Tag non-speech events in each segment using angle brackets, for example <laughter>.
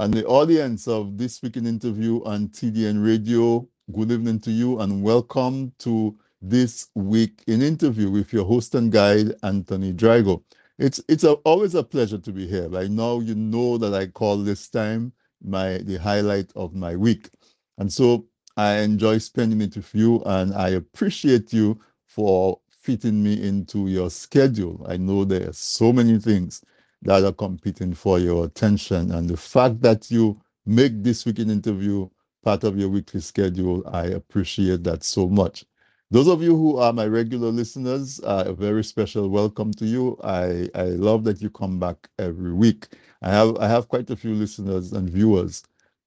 And the audience of this week in interview on TDN Radio, good evening to you and welcome to this week in interview with your host and guide, Anthony Drago. It's it's a, always a pleasure to be here. By now, you know that I call this time my the highlight of my week, and so I enjoy spending it with you, and I appreciate you for fitting me into your schedule. I know there are so many things that are competing for your attention. And the fact that you make this week in interview part of your weekly schedule, I appreciate that so much. Those of you who are my regular listeners, uh, a very special welcome to you. I, I love that you come back every week. I have I have quite a few listeners and viewers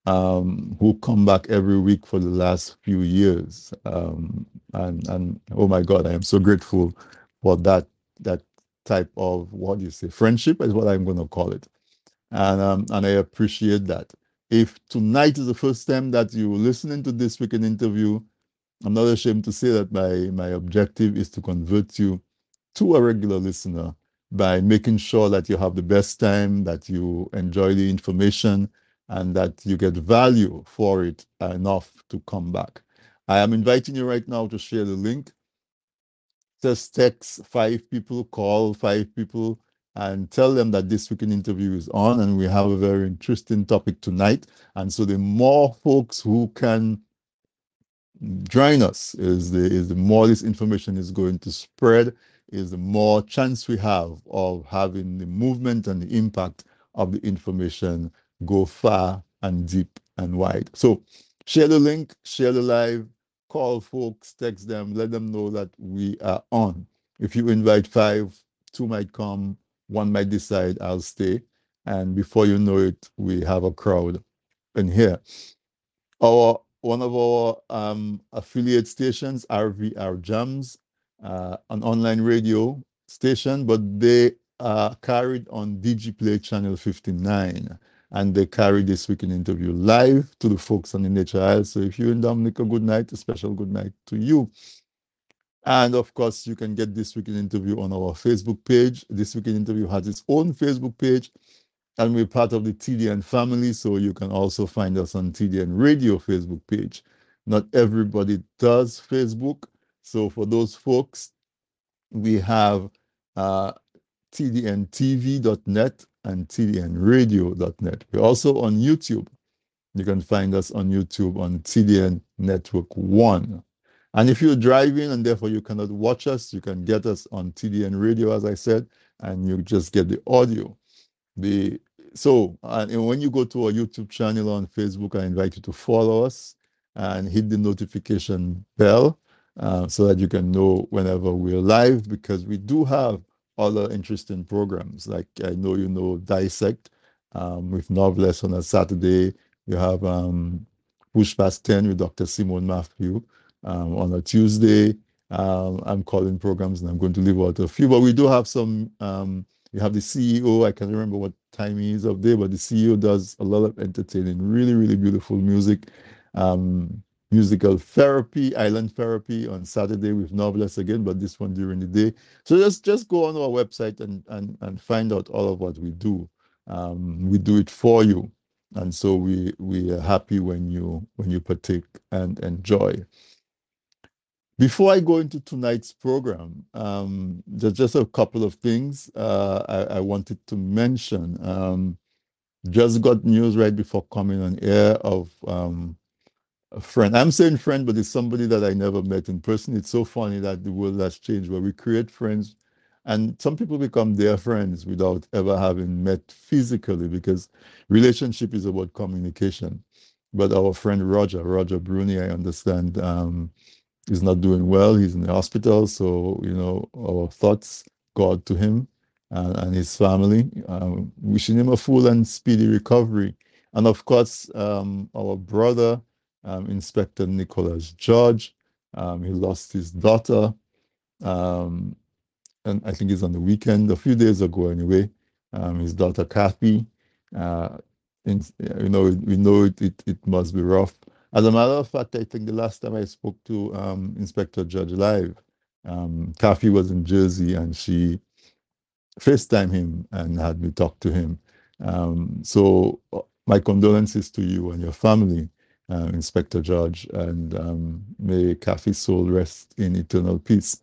um, who come back every week for the last few years, um, and and oh my God, I am so grateful for that that type of what you say friendship is what I'm going to call it, and um, and I appreciate that. If tonight is the first time that you're listening to this week in interview, I'm not ashamed to say that my my objective is to convert you to a regular listener by making sure that you have the best time, that you enjoy the information, and that you get value for it enough to come back. I am inviting you right now to share the link just text five people, call five people, and tell them that this week in interview is on and we have a very interesting topic tonight. And so the more folks who can join us is the is the more this information is going to spread, is the more chance we have of having the movement and the impact of the information go far and deep and wide. So share the link, share the live, call folks, text them, let them know that we are on. If you invite five, two might come, one might decide I'll stay. And before you know it, we have a crowd in here. Our one of our um, affiliate stations, RVR Jams, uh, an online radio station, but they are carried on DigiPlay channel 59 and they carry this week in interview live to the folks on the Nature Isle. So if you're in Dominica, good night, a special good night to you. And of course, you can get this week in interview on our Facebook page. This week in interview has its own Facebook page, and we're part of the TDN family. So you can also find us on TDN Radio Facebook page. Not everybody does Facebook. So for those folks, we have uh, tdntv.net and tdnradio.net. We're also on YouTube. You can find us on YouTube on TDN Network 1. And if you're driving and therefore you cannot watch us, you can get us on TDN Radio, as I said, and you just get the audio. The so and when you go to our YouTube channel on Facebook, I invite you to follow us and hit the notification bell uh, so that you can know whenever we're live because we do have other interesting programs. Like I know you know Dissect um, with Novelist on a Saturday. You have um, Push Past 10 with Dr. Simone Matthew um, on a Tuesday. Um, I'm calling programs and I'm going to leave out a few, but we do have some. Um, we have the CEO. I can't remember what time he is of day, but the CEO does a lot of entertaining, really, really beautiful music. Um, musical therapy, island therapy on Saturday with Novelist again, but this one during the day. So just just go on our website and and and find out all of what we do. Um, we do it for you, and so we we are happy when you when you partake and enjoy. Before I go into tonight's program, um, there's just a couple of things uh, I, I, wanted to mention. Um, just got news right before coming on air of um, a friend. I'm saying friend, but it's somebody that I never met in person. It's so funny that the world has changed where we create friends and some people become their friends without ever having met physically because relationship is about communication. But our friend Roger, Roger Bruni, I understand, um, is not doing well. He's in the hospital. So, you know, our thoughts go out to him and, and his family, um, wishing him a full and speedy recovery. And of course, um, our brother, um, Inspector Nicholas George. Um, he lost his daughter, um, and I think it's on the weekend, a few days ago anyway. Um, his daughter Kathy. Uh, in, you know, we know it, it, it, must be rough. As a matter of fact, I think the last time I spoke to um, Inspector George live, um, Kathy was in Jersey and she FaceTime him and had me talk to him. So my condolences to you and your family, uh, Inspector George, and um, may Kathy's soul rest in eternal peace.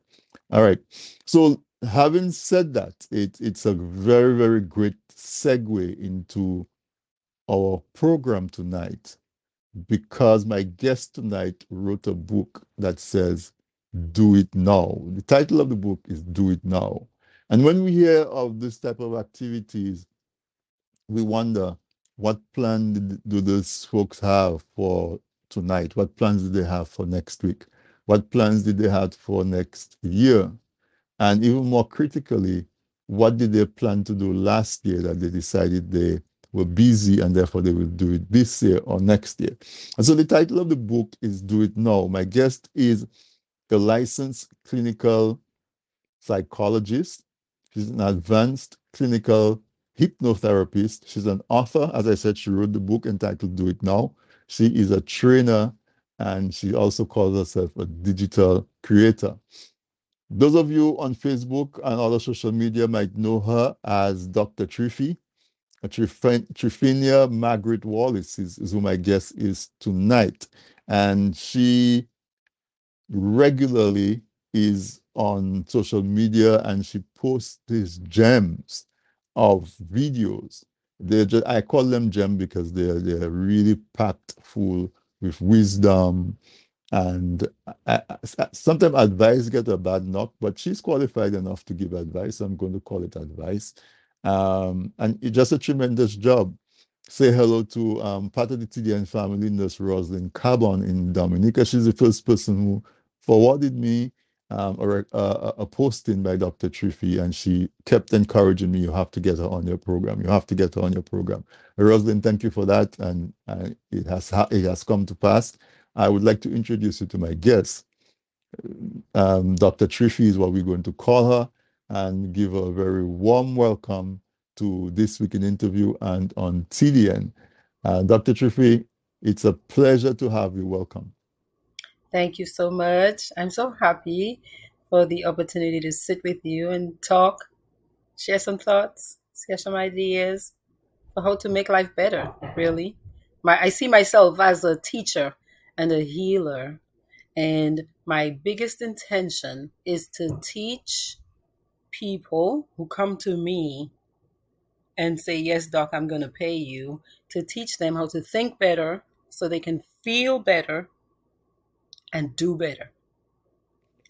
All right. So, having said that, it, it's a very, very great segue into our program tonight because my guest tonight wrote a book that says, Do It Now. The title of the book is Do It Now. And when we hear of this type of activities, we wonder what plan do those folks have for tonight? What plans do they have for next week? What plans did they have for next year? And even more critically, what did they plan to do last year that they decided they were busy and therefore they will do it this year or next year? And so the title of the book is Do It Now. My guest is a licensed clinical psychologist. She's an advanced clinical hypnotherapist. She's an author. As I said, she wrote the book entitled Do It Now. She is a trainer and she also calls herself a digital creator. Those of you on Facebook and other social media might know her as Dr. Triffy. Triphania Margaret Wallace is, is who my guest is tonight. And she regularly is on social media and she posts these gems of videos. They just I call them gem because they're they're really packed full with wisdom and I, I, sometimes advice get a bad knock, but she's qualified enough to give advice. I'm going to call it advice. Um, and it's just a tremendous job. Say hello to um, part of the TDN family, Nurse Rosalind Carbon in Dominica. She's the first person who forwarded me um, a, a, a, posting by Dr. Triffy, and she kept encouraging me, you have to get her on your program. You have to get her on your program. Rosalind, thank you for that. And, and it, has it has come to pass. I would like to introduce you to my guest. Um, Dr. Triffy is what we're going to call her and give her a very warm welcome to this week in interview and on TDN. Uh, Dr. Triffy, it's a pleasure to have you. Welcome. Thank you so much. I'm so happy for the opportunity to sit with you and talk, share some thoughts, share some ideas for how to make life better, really. My, I see myself as a teacher and a healer. And my biggest intention is to teach people who come to me and say, Yes, doc, I'm going to pay you, to teach them how to think better so they can feel better and do better.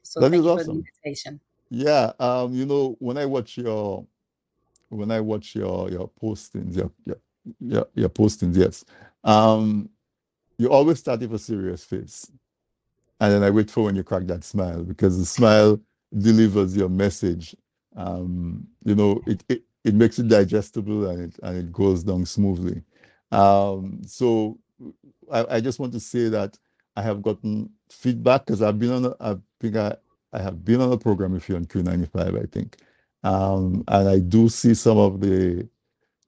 So that is awesome. Yeah, um, you know, when I watch your when I watch your your postings, your your your, your postings, yes, um, you always start with a serious face, and then I wait for when you crack that smile because the smile delivers your message. Um, you know, it, it it makes it digestible and it and it goes down smoothly. Um, so I, I just want to say that I have gotten feedback because I've been on, a, I think I, I have been on a program with you're on Q95, I think. Um, and I do see some of the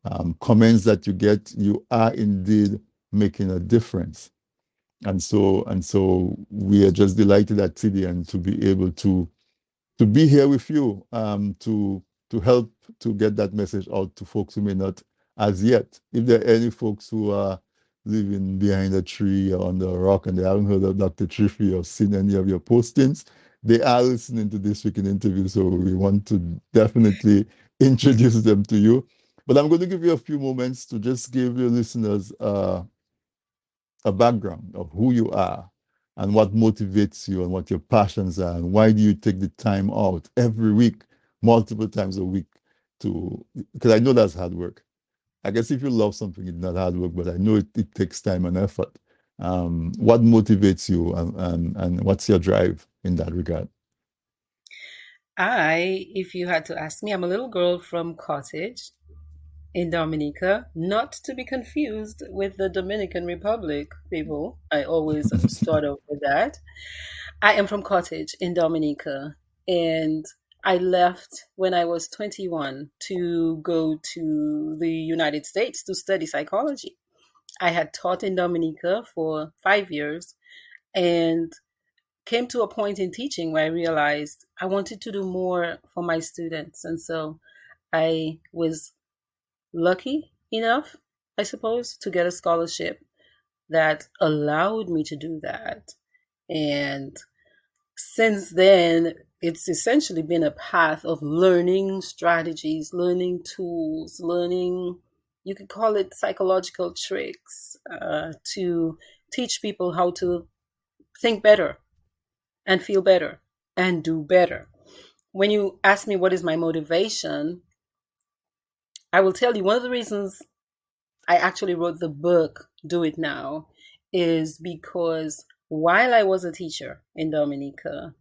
um, comments that you get. You are indeed making a difference. And so, and so we are just delighted at TDN to be able to, to be here with you, um, to, to help to get that message out to folks who may not as yet. If there are any folks who are living behind a tree or under a rock and they haven't heard of Dr. Triffy or seen any of your postings, they are listening to this week in interview. So we want to definitely <laughs> introduce them to you. But I'm going to give you a few moments to just give your listeners uh, a background of who you are and what motivates you and what your passions are and why do you take the time out every week, multiple times a week to, because I know that's hard work I guess if you love something, it's not hard work, but I know it, it takes time and effort. Um, what motivates you and, and, and what's your drive in that regard? I, if you had to ask me, I'm a little girl from Cottage in Dominica, not to be confused with the Dominican Republic people. I always <laughs> start off with that. I am from Cottage in Dominica, and I left when I was 21 to go to the United States to study psychology. I had taught in Dominica for five years and came to a point in teaching where I realized I wanted to do more for my students. And so I was lucky enough I suppose, to get a scholarship that allowed me to do that. And since then, it's essentially been a path of learning strategies, learning tools, learning, you could call it psychological tricks uh, to teach people how to think better and feel better and do better. When you ask me what is my motivation, I will tell you one of the reasons I actually wrote the book, Do It Now, is because while I was a teacher in Dominica,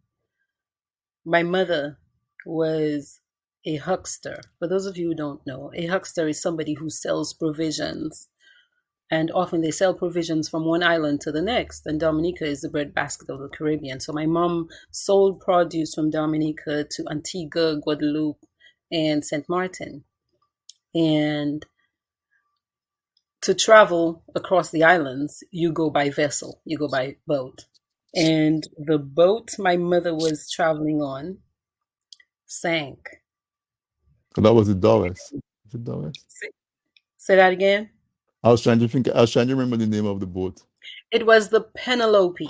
my mother was a huckster. For those of you who don't know, a huckster is somebody who sells provisions. And often they sell provisions from one island to the next. And Dominica is the breadbasket of the Caribbean. So my mom sold produce from Dominica to Antigua, Guadeloupe, and St. Martin. And to travel across the islands, you go by vessel, you go by boat. And the boat my mother was traveling on sank. That was the Doris. The Doris. Say, say that again. I was trying to think. I was trying to remember the name of the boat. It was the Penelope.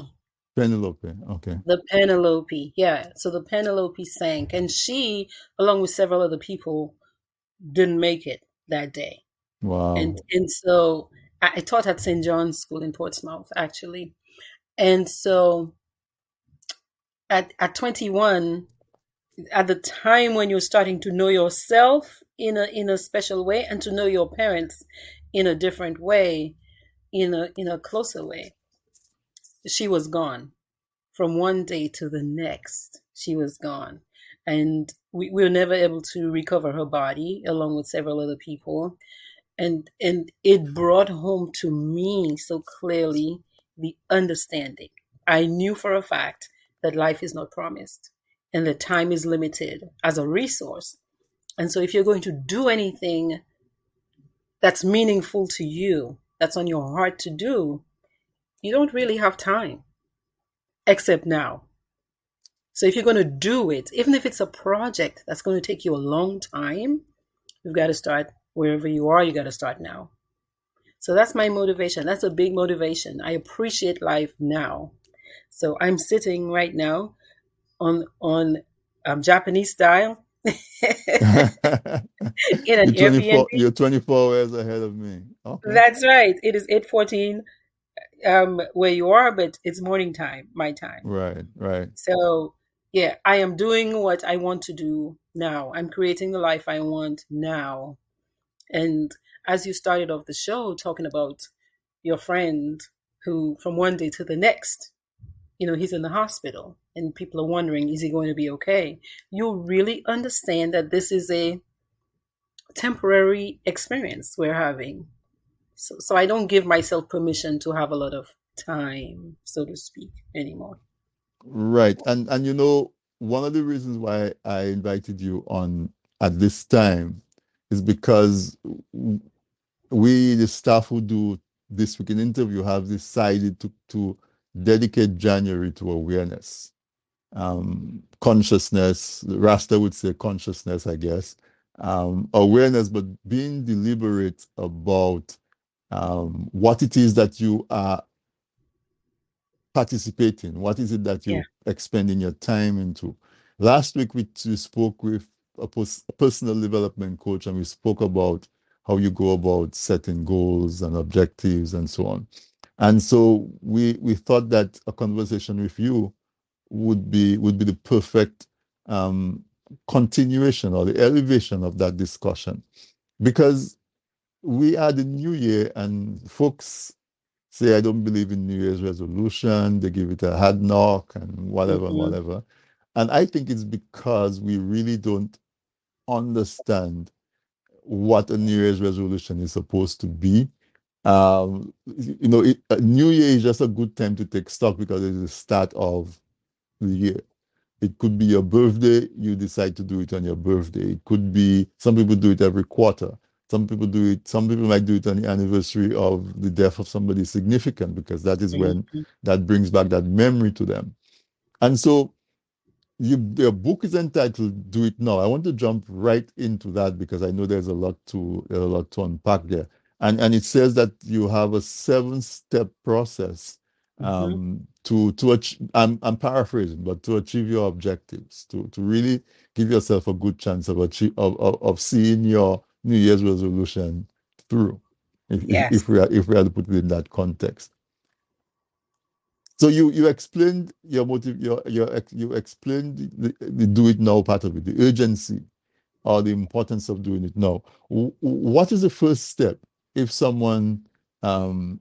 Penelope. Okay. The Penelope. Yeah. So the Penelope sank, and she, along with several other people, didn't make it that day. Wow. And and so I, taught at St. John's School in Portsmouth, actually. And so at at 21, at the time when you're starting to know yourself in a in a special way and to know your parents in a different way, in a in a closer way, she was gone. From one day to the next, she was gone. And we, we were never able to recover her body along with several other people and and it brought home to me so clearly the understanding. I knew for a fact that life is not promised and that time is limited as a resource. And so if you're going to do anything that's meaningful to you that's on your heart to do you don't really have time except now. So if you're going to do it even if it's a project that's going to take you a long time you've got to start wherever you are, you got to start now. So that's my motivation. That's a big motivation. I appreciate life now. So I'm sitting right now on on um, Japanese style <laughs> in an you're 24, Airbnb. You're 24 hours ahead of me. Okay. That's right. It is 8:14 um, where you are, but it's morning time, my time. Right, right. So yeah, I am doing what I want to do now. I'm creating the life I want now. And as you started off the show talking about your friend who, from one day to the next, you know, he's in the hospital and people are wondering, is he going to be okay? You really understand that this is a temporary experience we're having. So, so I don't give myself permission to have a lot of time, so to speak, anymore. Right. And and you know, one of the reasons why I invited you on at this time is because we, the staff who do this week in interview, have decided to, to dedicate January to awareness, um, consciousness. Rasta would say consciousness, I guess. Um, awareness, but being deliberate about um, what it is that you are participating, what is it that you're Yeah. expending your time into. Last week, we, we spoke with a, pers- a personal development coach and we spoke about how you go about setting goals and objectives and so on. And so we we thought that a conversation with you would be would be the perfect um, continuation or the elevation of that discussion, because we are the new year and folks say I don't believe in New Year's resolution. They give it a hard knock and whatever Mhm. whatever. And I think it's because we really don't understand what a New Year's resolution is supposed to be. Um, you know, it, a New Year is just a good time to take stock because it's the start of the year. It could be your birthday, you decide to do it on your birthday. It could be some people do it every quarter. Some people do it, some people might do it on the anniversary of the death of somebody significant because that is when Mhm. that brings back that memory to them. And so you, your book is entitled "Do It Now." I want to jump right into that because I know there's a lot to a lot to unpack there. and and it says that you have a seven step process Mhm. um, to to achieve. I'm, I'm paraphrasing, but to achieve your objectives, to to really give yourself a good chance of achieve of, of, of seeing your New Year's resolution through. If, if, if we are if we are to put it in that context. So you you explained your motive, your your you explained the, the do it now part of it, the urgency or the importance of doing it now. What is the first step if someone um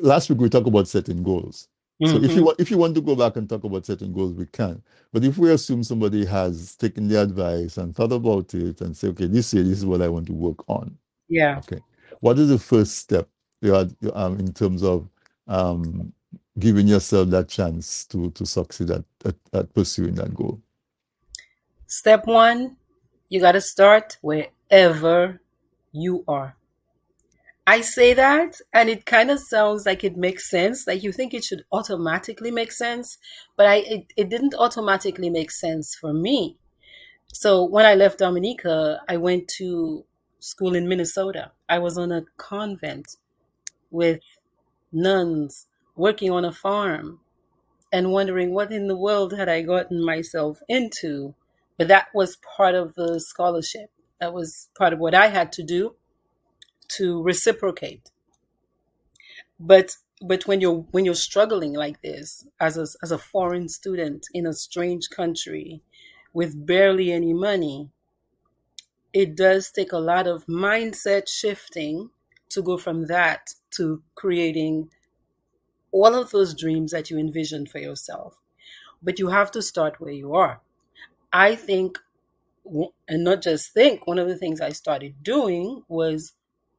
last week we talked about setting goals. So if you Mhm. want if you want to go back and talk about setting goals, we can. But if we assume somebody has taken the advice and thought about it and say, okay, this year this is what I want to work on. Yeah. Okay. What is the first step you are, um, in terms of um, giving yourself that chance to to succeed at, at, at pursuing that goal? Step one, you got to start wherever you are. I say that, and it kind of sounds like it makes sense. Like you think it should automatically make sense, but I it, it didn't automatically make sense for me. So when I left Dominica, I went to school in Minnesota. I was on a convent with nuns working on a farm and wondering what in the world had I gotten myself into. But that was part of the scholarship. That was part of what I had to do to reciprocate. But but when you're when you're struggling like this as a, as a foreign student in a strange country with barely any money, it does take a lot of mindset shifting to go from that to creating all of those dreams that you envisioned for yourself. But you have to start where you are. I think, and not just think, one of the things I started doing was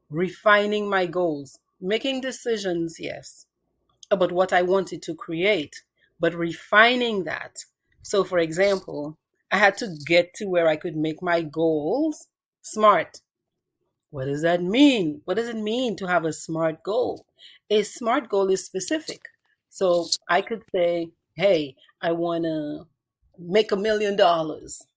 refining my goals, making decisions, yes, about what I wanted to create, but refining that. So, for example, I had to get to where I could make my goals smart. What does that mean? What does it mean to have a smart goal? A smart goal is specific. So I could say, hey, I want to make a million dollars.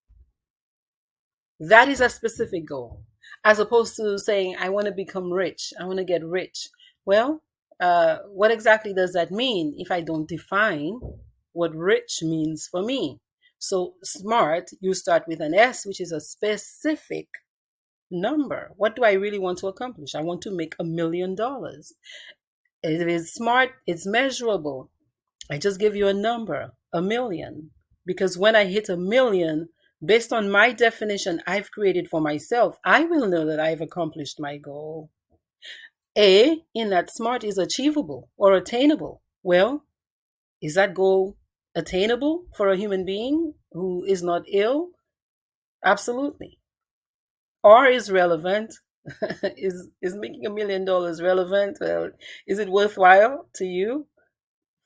That is a specific goal, as opposed to saying, I want to become rich. I want to get rich. Well, uh, what exactly does that mean if I don't define what rich means for me? So, smart, you start with an S, which is a specific number. What do I really want to accomplish? I want to make a million dollars. It is smart, it's measurable. I just give you a number, a million. Because when I hit a million, based on my definition I've created for myself, I will know that I've accomplished my goal. A in that smart is achievable or attainable. Well, is that goal attainable for a human being who is not ill? Absolutely. R is relevant. <laughs> is is making a million dollars relevant? Well, is it worthwhile to you?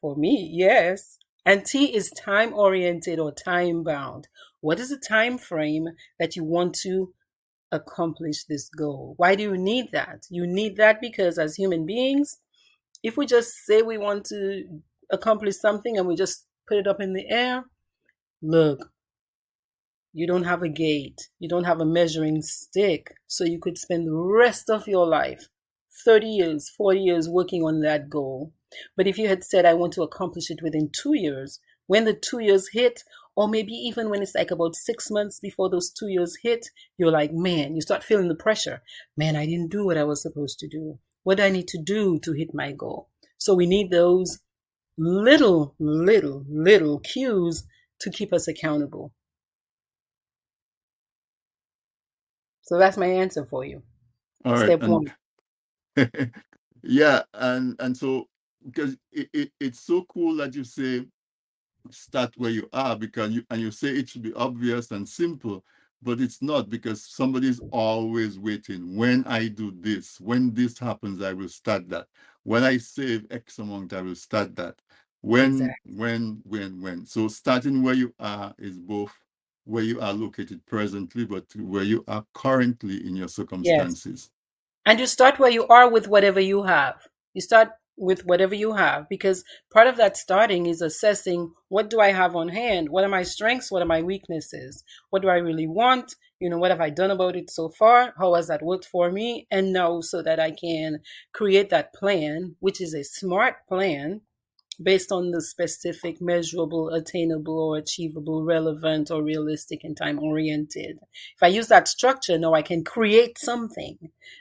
For me, yes. And T is time oriented or time bound. What is the time frame that you want to accomplish this goal? Why do you need that? You need that because as human beings, if we just say we want to accomplish something and we just put it up in the air, look, you don't have a gate, you don't have a measuring stick, so you could spend the rest of your life 30 years, 40 years working on that goal. But if you had said, I want to accomplish it within two years, when the two years hit, or maybe even when it's like about six months before those two years hit, you're like, man, you start feeling the pressure. Man, I didn't do what I was supposed to do. What do I need to do to hit my goal? So we need those little, little, little cues to keep us accountable. So that's my answer for you. All right. Step and- one. <laughs> yeah, and and so because it, it, it's so cool that you say start where you are because you and you say it should be obvious and simple, but it's not because somebody's always waiting. When I do this, when this happens, I will start that. When I save X amount, I will start that. When, Exactly. when, when, when. So starting where you are is both where you are located presently, but where you are currently in your circumstances. Yes. And you start where you are with whatever you have. You start with whatever you have because part of that starting is assessing what do I have on hand? What are my strengths? What are my weaknesses? What do I really want? You know, what have I done about it so far? How has that worked for me? And now, so that I can create that plan, which is a smart plan based on the specific, measurable, attainable, or achievable, relevant, or realistic and time oriented. If I use that structure, now I can create something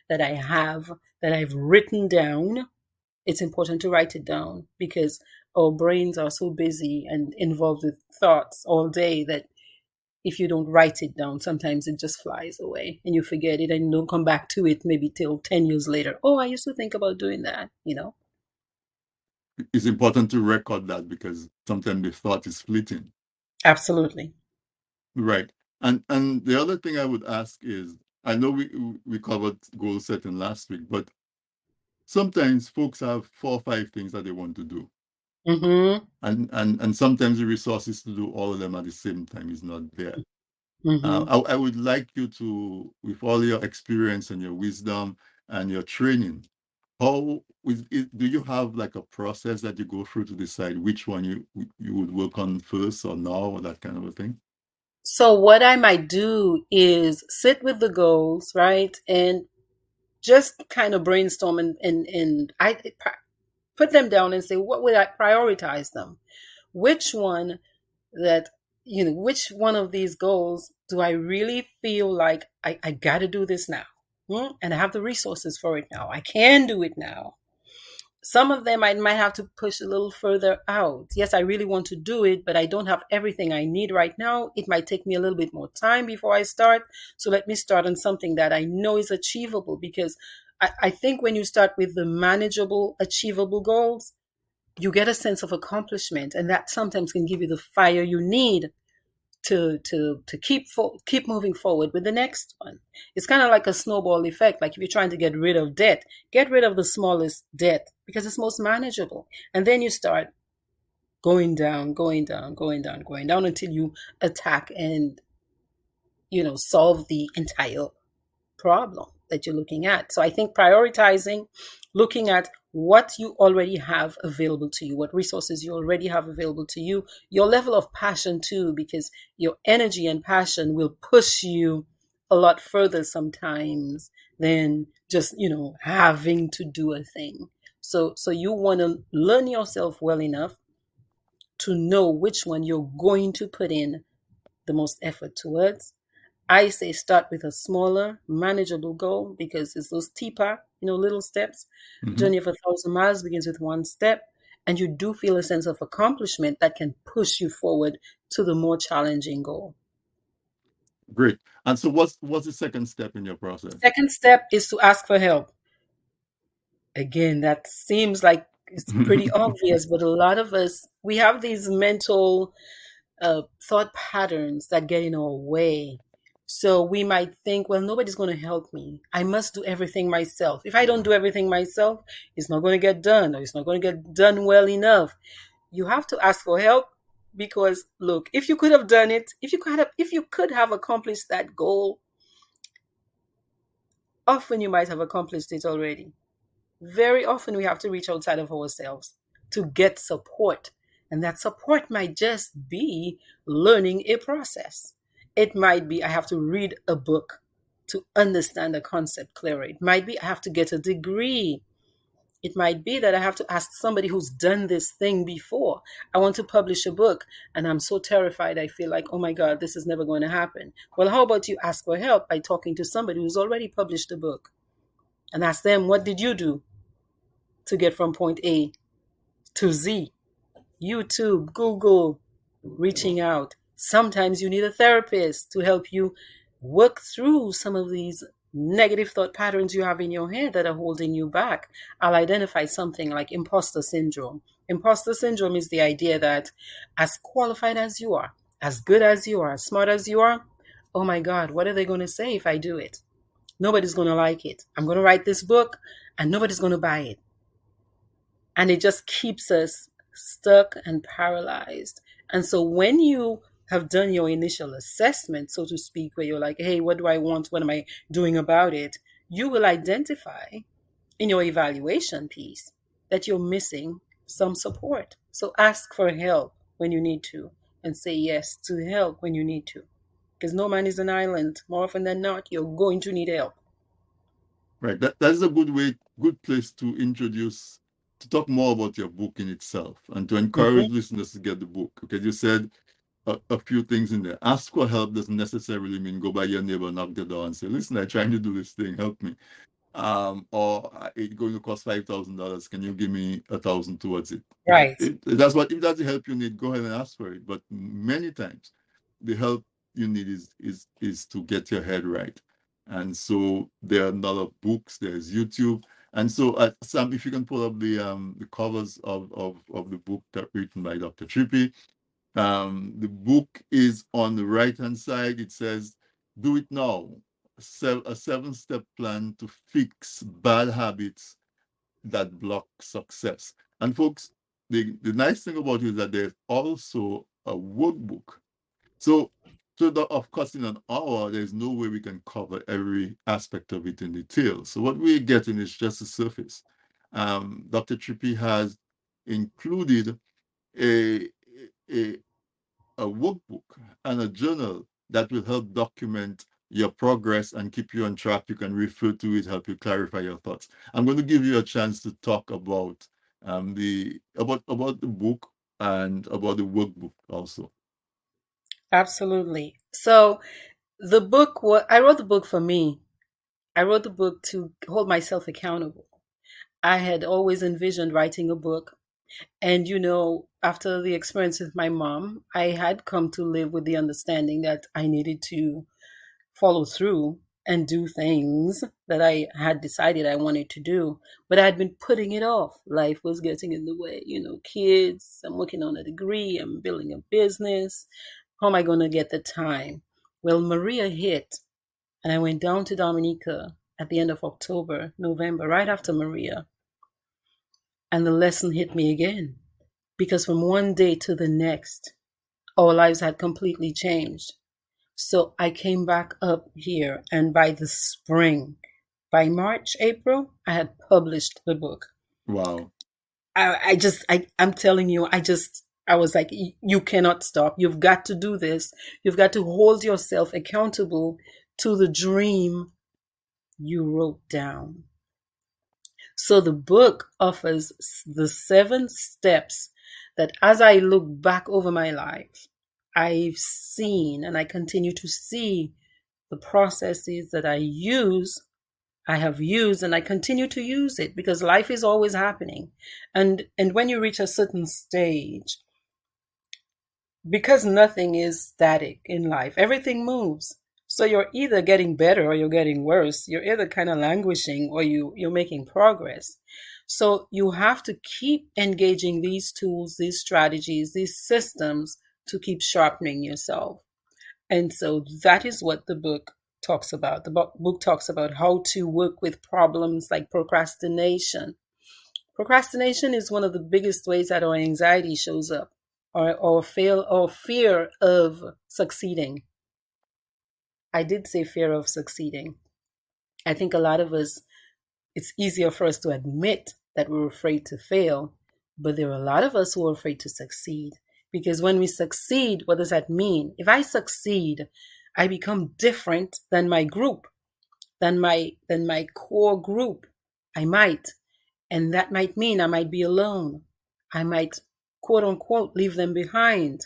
that I have, that I've written down. It's important to write it down because our brains are so busy and involved with thoughts all day that if you don't write it down, sometimes it just flies away and you forget it and you don't come back to it maybe till 10 years later. Oh, I used to think about doing that, you know? It's important to record that because sometimes the thought is fleeting. Absolutely. Right. And and the other thing I would ask is I know we we covered goal setting last week, but sometimes folks have four or five things that they want to do. Mm-hmm. And and and sometimes the resources to do all of them at the same time is not there. Mm-hmm. Uh, I, I would like you to, with all your experience and your wisdom and your training, how is, do you have like a process that you go through to decide which one you you would work on first or now or that kind of a thing? So what I might do is sit with the goals, right? And just kind of brainstorm and, and, and I put them down and say, what would I prioritize them? Which one that, you know, which one of these goals do I really feel like I, I got to do this now? Hmm? And I have the resources for it now. I can do it now. Some of them I might have to push a little further out. Yes, I really want to do it, but I don't have everything I need right now. It might take me a little bit more time before I start. So let me start on something that I know is achievable because I, I think when you start with the manageable, achievable goals, you get a sense of accomplishment, and that sometimes can give you the fire you need to to to keep fo- keep moving forward with the next one. It's kind of like a snowball effect. Like if you're trying to get rid of debt, get rid of the smallest debt because it's most manageable, and then you start going down, going down, going down, going down until you attack and you know solve the entire problem that you're looking at. So I think prioritizing, looking at what you already have available to you, what resources you already have available to you, your level of passion too, because your energy and passion will push you a lot further sometimes than just, you know, having to do a thing. So so you want to learn yourself well enough to know which one you're going to put in the most effort towards I say start with a smaller, manageable goal because it's those TPA, you know, little steps. Mhm. Journey of a thousand miles begins with one step, and you do feel a sense of accomplishment that can push you forward to the more challenging goal. Great. And so what's what's the second step in your process? Second step is to ask for help. Again, that seems like it's <laughs> pretty obvious, but a lot of us we have these mental uh, thought patterns that get in our way. So we might think, well, nobody's going to help me. I must do everything myself. If I don't do everything myself, it's not going to get done or it's not going to get done well enough. You have to ask for help because look, if you could have done it, if you could have if you could have accomplished that goal, often you might have accomplished it already. Very often we have to reach outside of ourselves to get support. And that support might just be learning a process. It might be I have to read a book to understand a concept clearer. It might be I have to get a degree. It might be that I have to ask somebody who's done this thing before. I want to publish a book and I'm so terrified. I feel like, oh my God, this is never going to happen. Well, how about you ask for help by talking to somebody who's already published a book and ask them, what did you do to get from point A to Z? YouTube, Google, reaching out. Sometimes you need a therapist to help you work through some of these negative thought patterns you have in your head that are holding you back. I'll identify something like imposter syndrome. Imposter syndrome is the idea that as qualified as you are, as good as you are, as smart as you are, oh my God, what are they going to say if I do it? Nobody's going to like it. I'm going to write this book and nobody's going to buy it. And it just keeps us stuck and paralyzed. And so when you have done your initial assessment, so to speak, where you're like, hey, what do I want? What am I doing about it? You will identify in your evaluation piece that you're missing some support. So ask for help when you need to and say yes to help when you need to. because no man is an island. More often than not, you're going to need help. Right. That, that's a good way, good place to introduce, to talk more about your book in itself and to encourage mm-hmm. listeners to get the book. Okay. You said a, a, few things in there. Ask for help doesn't necessarily mean go by your neighbor, knock the door, and say, "Listen, I'm trying to do this thing. Help me." Um, or it's going to cost five thousand dollars. Can you give me a thousand towards it? Right. It, that's what if that's the help you need, go ahead and ask for it. But many times, the help you need is is is to get your head right. And so there are a lot of books. There's YouTube. And so, uh, Sam, if you can pull up the um, the covers of, of, of the book that written by Dr. Triffy, um, the book is on the right hand side. It says, Do it now. A seven step plan to fix bad habits that block success. And, folks, the, the nice thing about it is that there's also a workbook. So, so that of course, in an hour, there's no way we can cover every aspect of it in detail. So, what we're getting is just the surface. Um, Dr. Triffy has included a a, a workbook and a journal that will help document your progress and keep you on track. You can refer to it, help you clarify your thoughts. I'm going to give you a chance to talk about um, the about about the book and about the workbook also. Absolutely. So the book what I wrote the book for me. I wrote the book to hold myself accountable. I had always envisioned writing a book and, you know, after the experience with my mom, I had come to live with the understanding that I needed to follow through and do things that I had decided I wanted to do, but I had been putting it off. Life was getting in the way, you know, kids, I'm working on a degree, I'm building a business. How am I going to get the time? Well, Maria hit, and I went down to Dominica at the end of October, November, right after Maria. And the lesson hit me again because from one day to the next, our lives had completely changed. So I came back up here, and by the spring, by March, April, I had published the book. Wow. I, I just, I, I'm telling you, I just, I was like, you cannot stop. You've got to do this. You've got to hold yourself accountable to the dream you wrote down. So the book offers the seven steps that as I look back over my life, I've seen and I continue to see the processes that I use, I have used and I continue to use it because life is always happening. And and when you reach a certain stage, because nothing is static in life, everything moves. So you're either getting better or you're getting worse. You're either kind of languishing or you, you're making progress. So you have to keep engaging these tools, these strategies, these systems to keep sharpening yourself. And so that is what the book talks about. The book talks about how to work with problems like procrastination. Procrastination is one of the biggest ways that our anxiety shows up or, or fail or fear of succeeding. I did say fear of succeeding. I think a lot of us, it's easier for us to admit that we're afraid to fail, but there are a lot of us who are afraid to succeed. Because when we succeed, what does that mean? If I succeed, I become different than my group, than my than my core group. I might. And that might mean I might be alone. I might quote unquote leave them behind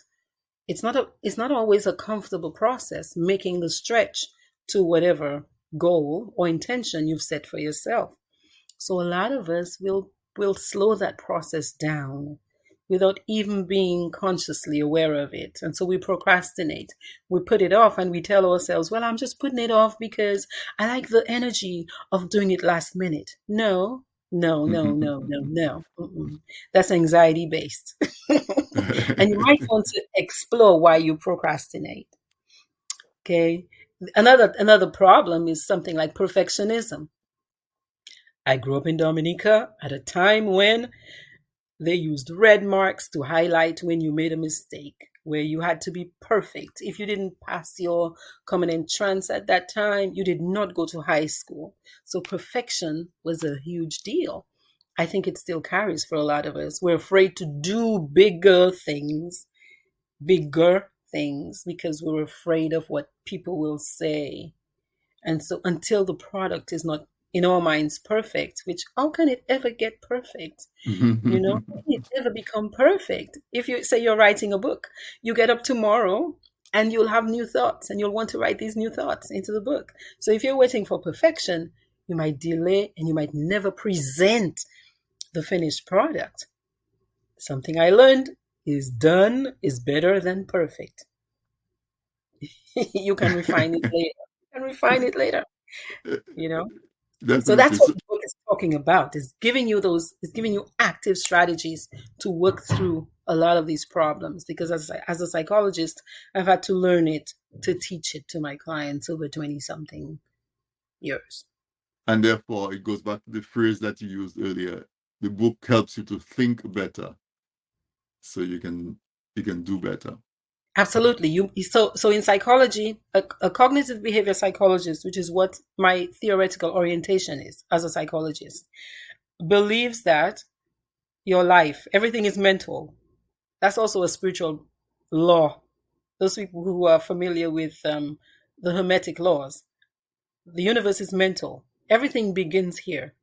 it's not a it's not always a comfortable process making the stretch to whatever goal or intention you've set for yourself. So a lot of us will will slow that process down without even being consciously aware of it. And so we procrastinate. We put it off and we tell ourselves, well, I'm just putting it off because I like the energy of doing it last minute. No, no, no, mm-hmm. no, no, mm-hmm. no. Mm-mm. That's anxiety based. <laughs> and you might <laughs> want to explore why you procrastinate. Okay. Another another problem is something like perfectionism. I grew up in Dominica at a time when they used red marks to highlight when you made a mistake, where you had to be perfect. If you didn't pass your common entrance at that time, you did not go to high school. So perfection was a huge deal. I think it still carries for a lot of us. We're afraid to do bigger things, bigger things because we're afraid of what people will say. And so until the product is not in our minds perfect, which how can it ever get perfect? Mm-hmm. you know, it ever become perfect? If you say you're writing a book, you get up tomorrow and you'll have new thoughts and you'll want to write these new thoughts into the book. So if you're waiting for perfection, you might delay and you might never present the finished product. Something I learned is done is better than perfect. <laughs> you can refine it later. You can refine it later. <laughs> You know? Definitely. So that's what the book is talking about. Is giving you those is giving you active strategies to work through a lot of these problems because as as a psychologist, I've had to learn it to teach it to my clients over 20 something years. And therefore it goes back to the phrase that you used earlier. The book helps you to think better so you can you can do better absolutely. You so so in psychology a, a, cognitive behavior psychologist which is what my theoretical orientation is as a psychologist believes that your life everything is mental. That's also a spiritual law. Those people who are familiar with um, the hermetic laws the universe is mental. Everything begins here.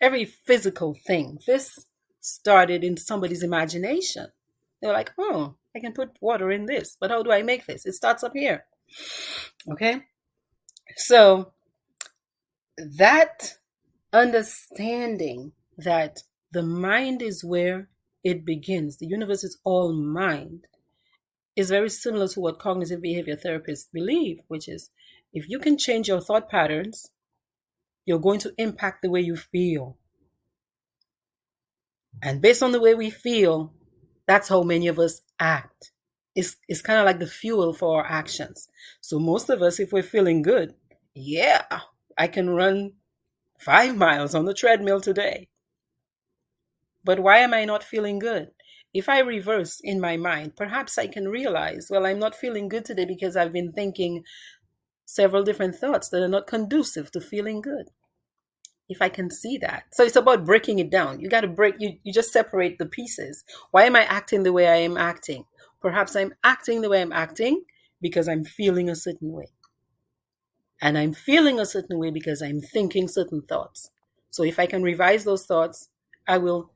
Every physical thing. This started in somebody's imagination. They're like, oh, I can put water in this, but how do I make this? It starts up here. Okay? So that understanding that the mind is where it begins, the universe is all mind, is very similar to what cognitive behavior therapists believe, which is if you can change your thought patterns, you're going to impact the way you feel. And based on the way we feel, that's how many of us act. It's, it's kind of like the fuel for our actions. So most of us, if we're feeling good, yeah, I can run five miles on the treadmill today. But why am I not feeling good? If I reverse in my mind, perhaps I can realize, well, I'm not feeling good today because I've been thinking several different thoughts that are not conducive to feeling good if I can see that. So it's about breaking it down. You got to break, you, you just separate the pieces. Why am I acting the way I am acting? Perhaps I'm acting the way I'm acting because I'm feeling a certain way. And I'm feeling a certain way because I'm thinking certain thoughts. So if I can revise those thoughts, I will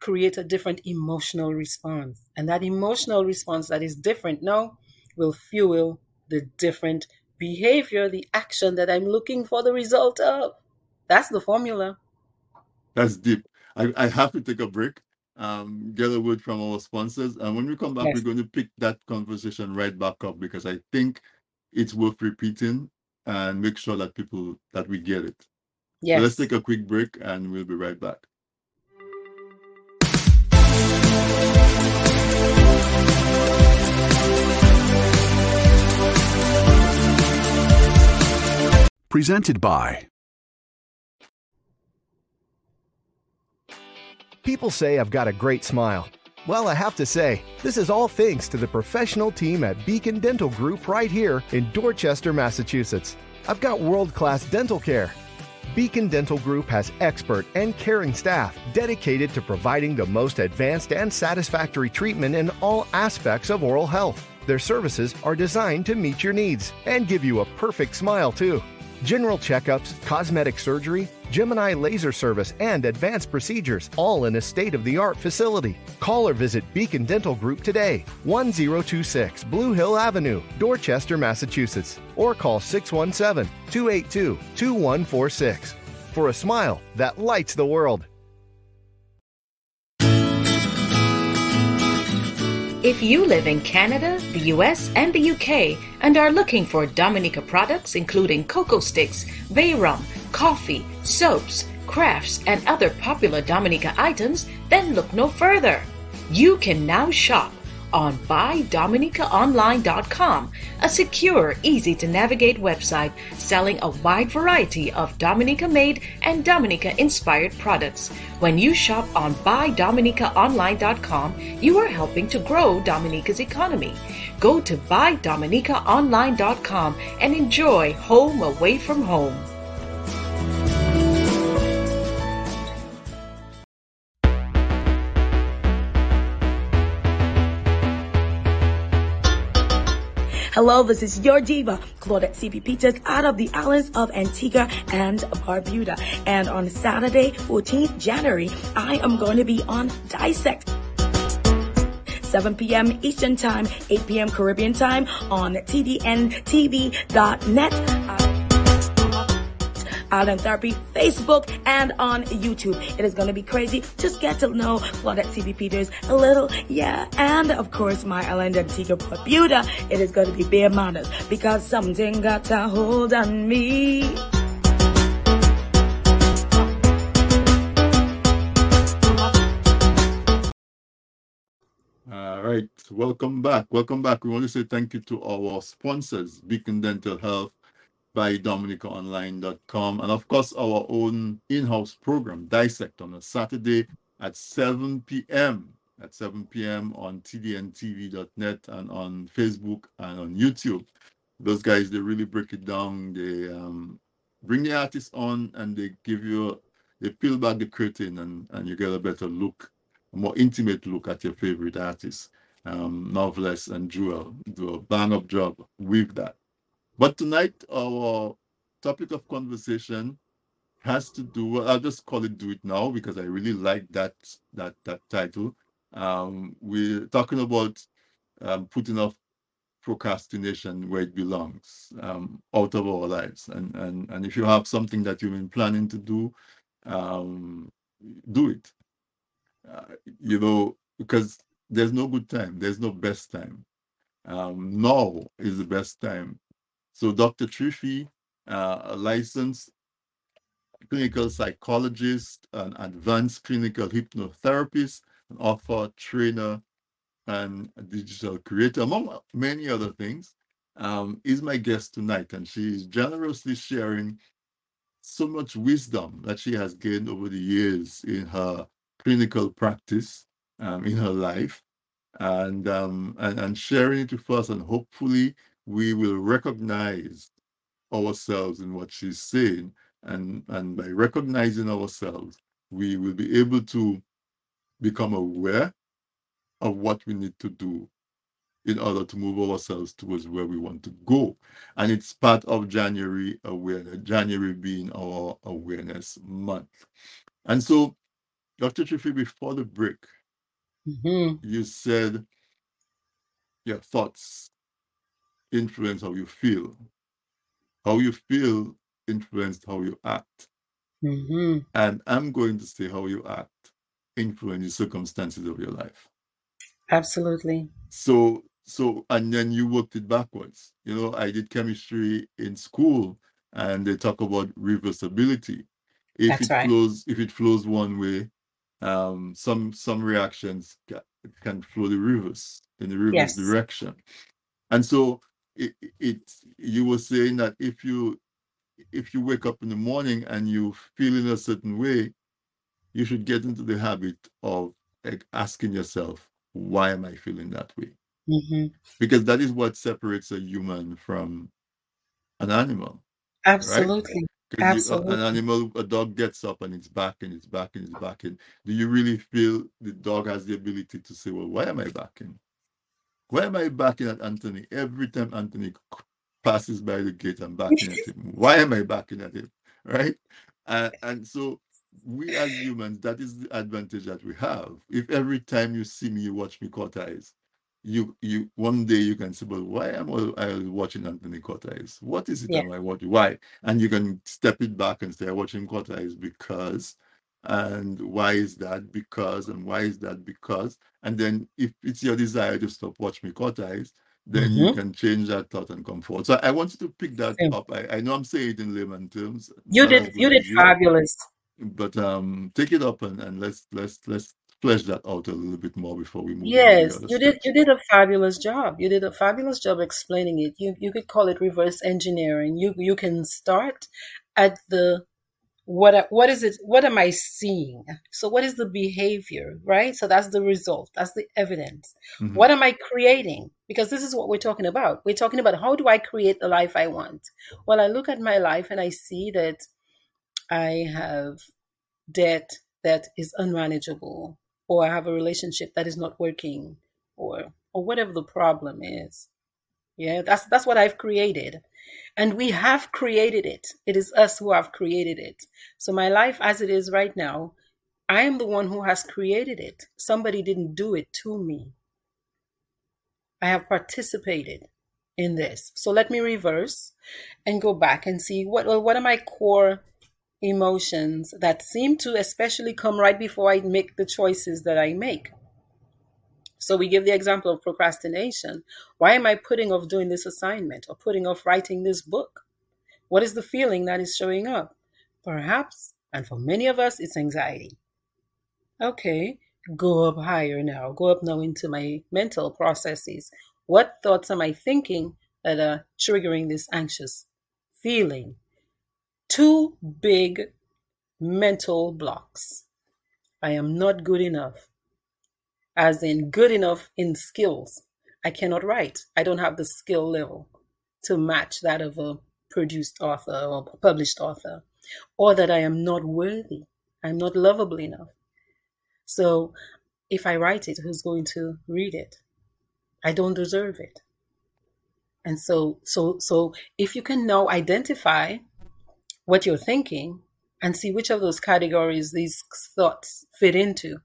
create a different emotional response. And that emotional response that is different now will fuel the different behavior, the action that I'm looking for the result of. That's the formula. That's deep. I, I have to take a break. Um, get a word from our sponsors. And when we come back, yes. we're going to pick that conversation right back up because I think it's worth repeating and make sure that people that we get it. Yes. So let's take a quick break and we'll be right back. Presented by People say I've got a great smile. Well, I have to say, this is all thanks to the professional team at Beacon Dental Group right here in Dorchester, Massachusetts. I've got world class dental care. Beacon Dental Group has expert and caring staff dedicated to providing the most advanced and satisfactory treatment in all aspects of oral health. Their services are designed to meet your needs and give you a perfect smile, too general checkups, cosmetic surgery, Gemini laser service, and advanced procedures, all in a state of the art facility. Call or visit Beacon Dental Group today, 1026 Blue Hill Avenue, Dorchester, Massachusetts, or call 617 282 2146 for a smile that lights the world. If you live in Canada, the US, and the UK and are looking for Dominica products including cocoa sticks, bay rum, coffee, soaps, crafts, and other popular Dominica items, then look no further. You can now shop on BuyDominicaOnline.com, a secure, easy to navigate website selling a wide variety of Dominica made and Dominica inspired products. When you shop on BuyDominicaOnline.com, you are helping to grow Dominica's economy. Go to BuyDominicaOnline.com and enjoy home away from home. Hello, this is your diva, Claudette CP Peters, out of the islands of Antigua and Barbuda. And on Saturday, 14th January, I am going to be on Dissect. 7 p.m. Eastern Time, 8 p.m. Caribbean Time on tdntv.net. Island Therapy, Facebook, and on YouTube. It is going to be crazy. Just get to know Claudette CB Peters a little, yeah. And of course, my island Antigua Barbuda. It is going to be bare manners because something got a hold on me. All right, welcome back. Welcome back. We want to say thank you to our sponsors, Beacon Dental Health BuyDominicaOnline.com, and of course, our own in house program, Dissect, on a Saturday at 7 p.m. At 7 p.m. on tdntv.net and on Facebook and on YouTube. Those guys, they really break it down. They um, bring the artists on and they give you, they peel back the curtain and, and you get a better look a more intimate look at your favorite artists. Um, Novelist and Jewel do a bang up job with that. But tonight, our topic of conversation has to do. Well, I'll just call it "Do It Now" because I really like that that that title. Um, we're talking about um, putting off procrastination where it belongs, um, out of our lives. And and and if you have something that you've been planning to do, um, do it uh, you know, because there's no good time, there's no best time. Um, now is the best time. So, Dr. Triffy, uh, a licensed clinical psychologist, an advanced clinical hypnotherapist, an author, trainer, and a digital creator, among many other things, um, is my guest tonight. And she is generously sharing so much wisdom that she has gained over the years in her clinical practice um, in her life and, um, and and sharing it with us and hopefully we will recognize ourselves in what she's saying. And and by recognizing ourselves we will be able to become aware of what we need to do in order to move ourselves towards where we want to go. And it's part of january awareness january being our awareness month. And so Dr. Triffy, before the break, hmm you said your thoughts influence how you feel. How you feel influenced how you act. hmm And I'm going to say how you act influence the circumstances of your life. Absolutely. So so and then you worked it backwards. You know, I did chemistry in school and they talk about reversibility. If That's it right. flows, if it flows one way, um, some some reactions ca- can flow the reverse in the reverse Yes. direction. And so it, it you were saying that if you if you wake up in the morning and you feel in a certain way, you should get into the habit of like, asking yourself, why am I feeling that way? hmm Because that is what separates a human from an animal, right? Absolutely. Because an animal, a dog gets up and it's back and it's back and it's back. And do you really feel the dog has the ability to say, well, why am I backing? Why am I backing at Anthony every time Anthony passes by the gate? I'm backing at him. <laughs> Why am I backing at him? Right? And, and so we as humans, that is the advantage that we have. If every time you see me, you watch me cut eyes, you you one day you can say, but why am I I watching Anthony cut eyes? What is it Yeah. am I watching? Why? And you can step it back and say, I watch him cut eyes because, and why is that? Because, and why is that? Because. And then if it's your desire to stop watch me cut eyes, then you hmm can change that thought and come forward. So I want you to pick that up. I, I know I'm saying it in layman terms, You not as did. good You did as you, fabulous. but um take it up and, and let's let's let's flesh that out a little bit more before we move on to the Yes, other you did. steps. You did a fabulous job. You did a fabulous job explaining it. You you could call it reverse engineering. You you can start at the what what is it? What am I seeing? So what is the behavior, right? So that's the result. That's the evidence. Mhm. What am I creating? Because this is what we're talking about. We're talking about how do I create the life I want? Well, I look at my life and I see that I have debt that is unmanageable, or I have a relationship that is not working, or or whatever the problem is. Yeah, that's that's what I've created. And we have created it. It is us who have created it. So my life as it is right now, I am the one who has created it. Somebody didn't do it to me. I have participated in this. So let me reverse and go back and see what well, what are my core emotions that seem to especially come right before I make the choices that I make. So we give the example of procrastination. Why am I putting off doing this assignment or putting off writing this book? What is the feeling that is showing up? Perhaps, and for many of us, it's anxiety. Okay, go up higher now. Go up now into my mental processes. What thoughts am I thinking that are triggering this anxious feeling? Two big mental blocks. I am not good enough as in good enough in skills. I cannot write. I don't have the skill level to match that of a produced author or published author, or that I am not worthy. I'm not lovable enough. So if I write it, who's going to read it? I don't deserve it. And so, so, so if you can now identify what you're thinking and see which of those categories these thoughts fit into,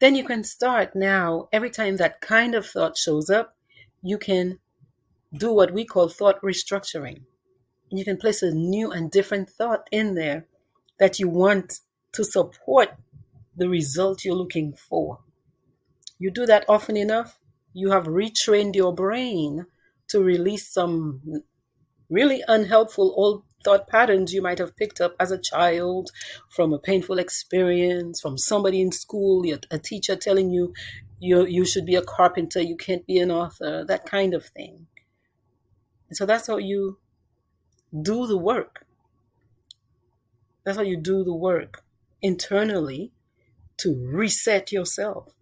then you can start now. Every time that kind of thought shows up, you can do what we call thought restructuring. You can place a new and different thought in there that you want to support the result you're looking for. You do that often enough, you have retrained your brain to release some really unhelpful old thought patterns you might have picked up as a child from a painful experience, from somebody in school, a teacher telling you you you should be a carpenter, you can't be an author, that kind of thing. And so that's how you do the work. That's how you do the work internally to reset yourself.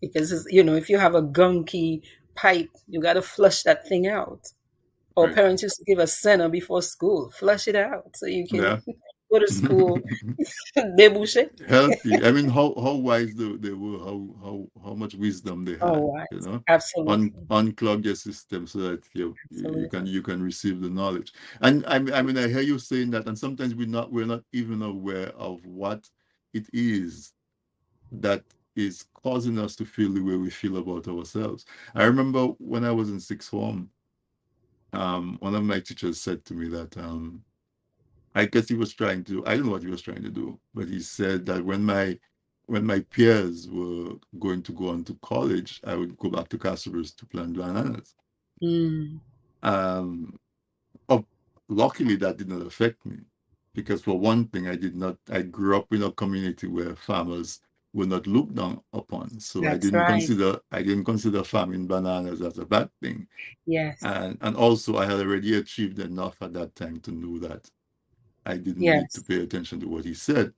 Because you know, if you have a gunky pipe, you got to flush that thing out. Or right. parents used to give us senna before school. Flush it out so you can yeah. <laughs> go to school. <laughs> Healthy. I mean, how how wise they, they were, how how how much wisdom they had. Oh, You know, absolutely. Un, unclog your system so that you you can you can receive the knowledge. And I mean, I mean, I hear you saying that, and sometimes we're not we're not even aware of what it is that is causing us to feel the way we feel about ourselves. I remember when I was in sixth form, um, one of my teachers said to me that um, I guess he was trying to, I don't know what he was trying to do, but he said that when my when my peers were going to go on to college, I would go back to Castle Bruce to plant bananas. Mm. Um, oh, luckily, that did not affect me because, for one thing, I did not, I grew up in a community where farmers were not looked down upon. So That's I didn't right. consider I didn't consider farming bananas as a bad thing. Yes. And and also I had already achieved enough at that time to know that I didn't yes. need to pay attention to what he said.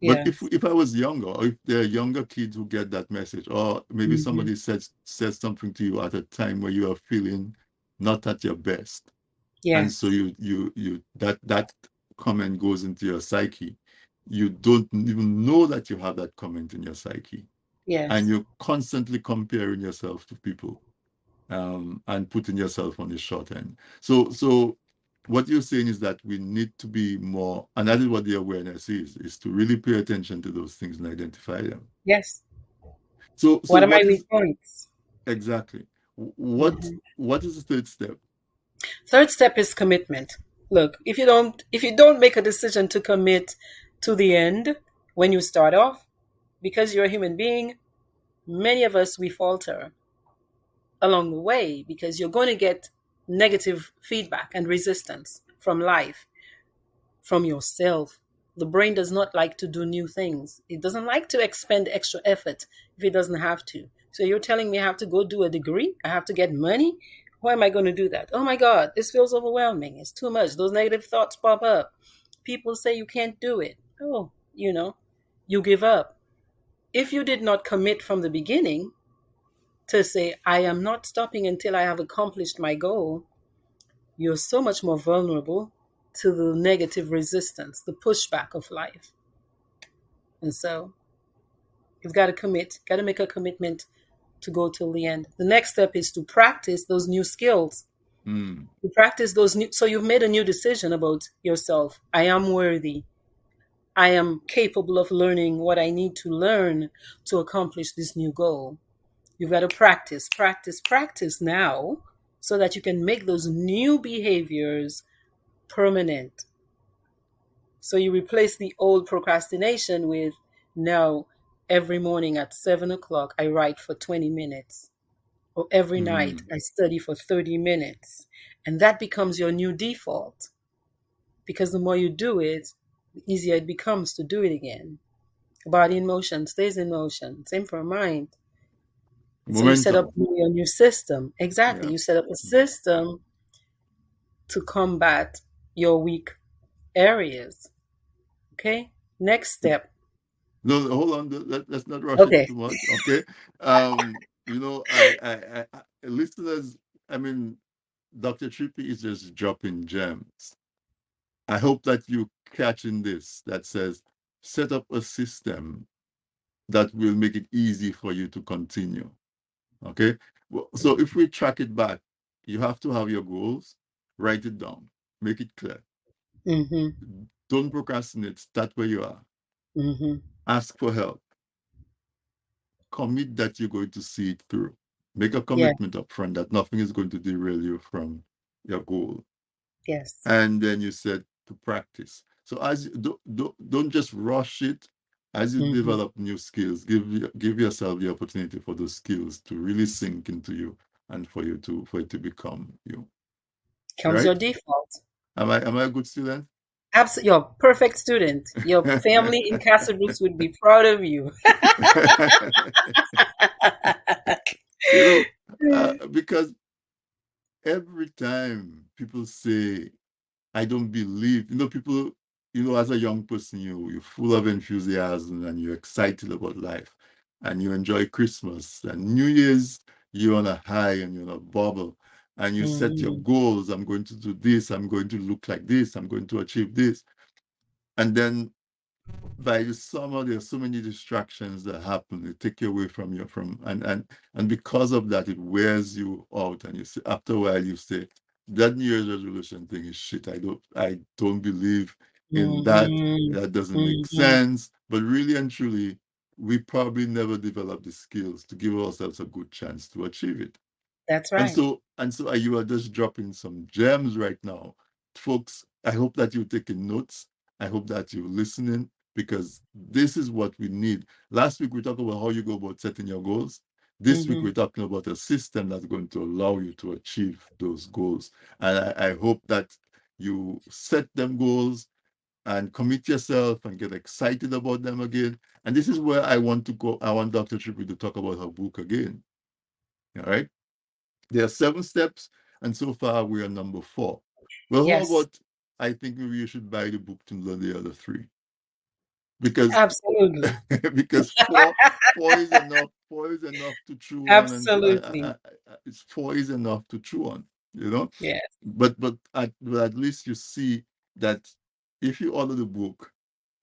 Yes. But if if I was younger, or if there are younger kids who get that message, or maybe mm-hmm. somebody says says something to you at a time where you are feeling not at your best. Yes. And so you you you that that comment goes into your psyche you don't even know that you have that comment in your psyche. Yes. And you're constantly comparing yourself to people um, and putting yourself on the short end. So, so what you're saying is that we need to be more, and that is what the awareness is, is to really pay attention to those things and identify them. Yes. So, so what are my points? Exactly. What mm-hmm. what is the third step? Third step is commitment. Look, if you don't if you don't make a decision to commit to the end when you start off. Because you're a human being many of us we falter along the way because you're going to get negative feedback and resistance from life from yourself. The brain does not like to do new things. It doesn't like to expend extra effort if it doesn't have to. So you're telling me i have to go do a degree? I have to get money? Why am i going to do that? Oh my god this feels overwhelming. It's too much. Those negative thoughts pop up. People say you can't do it oh, you know, you give up. If you did not commit from the beginning to say, I am not stopping until I have accomplished my goal, you're so much more vulnerable to the negative resistance, the pushback of life. And so you've got to commit, got to make a commitment to go till the end. The next step is to practice those new skills. Mm. To practice those new so you've made a new decision about yourself. I am worthy. I am capable of learning what I need to learn to accomplish this new goal. You've got to practice, practice, practice now so that you can make those new behaviors permanent. So you replace the old procrastination with now every morning at seven o'clock, I write for 20 minutes. Or every Mm. night, I study for 30 minutes. And that becomes your new default. Because the more you do it, the easier it becomes to do it again. Body in motion stays in motion. Same for mind. So you set up your new system. Exactly. Yeah. You set up a system to combat your weak areas. Okay? Next step. No, no, hold on. Let, let's not rush Okay. too much. Okay. Um, you know, I, I, I, I listeners, I mean, Dr. Triffy is just dropping gems. I hope that you catch in this that says set up a system that will make it easy for you to continue. Okay. So if we track it back, you have to have your goals, write it down, make it clear. hmm Don't procrastinate. Start where you are. hmm Ask for help. Commit that you're going to see it through. Make a Yeah. commitment up front that nothing is going to derail you from your goal. Yes. And then you said to practice. So as you don't, don't, just rush it. As you Mhm. develop new skills, give give yourself the opportunity for those skills to really sink into you and for you to for it to become you. Comes Right? your default. Am I am I a good student? Absolutely. You're a perfect student. Your family in Castle Bruce would be proud of you. <laughs> you know, uh, <laughs> because every time people say, I don't believe, you know, people, you know, as a young person, you, you're full of enthusiasm and you're excited about life and you enjoy Christmas and New Year's, you're on a high and you're on a bubble and you set your Mhm. goals. I'm going to do this. I'm going to look like this. I'm going to achieve this. And then by the summer, are so many distractions that happen. They take you away from your from and and and because of that, it wears you out. And you say after a while, you say that New Year's resolution thing is shit. I don't I don't believe in that. Mhm. That doesn't make Mhm. sense. But really and truly, we probably never developed the skills to give ourselves a good chance to achieve it. That's right. And so, and so, uh, you are just dropping some gems right now, folks. I hope that you're taking notes. I hope that you're listening because this is what we need. Last week we talked about how you go about setting your goals. This week Mhm. we're talking about a system that's going to allow you to achieve those goals. And I, I hope that you set them goals and commit yourself and get excited about them again. And this is where I want to go. I want Dr. Triffy to talk about her book again. All right. There are seven steps, and so far we are number four. Well, Yes. how about I think maybe you should buy the book to learn the other three because Absolutely. <laughs> because four four is enough. Four is enough to chew on, and to, Absolutely. uh, uh, uh, it's four is enough to chew on. You know, Yes. but but at, but at least you see that if you order the book,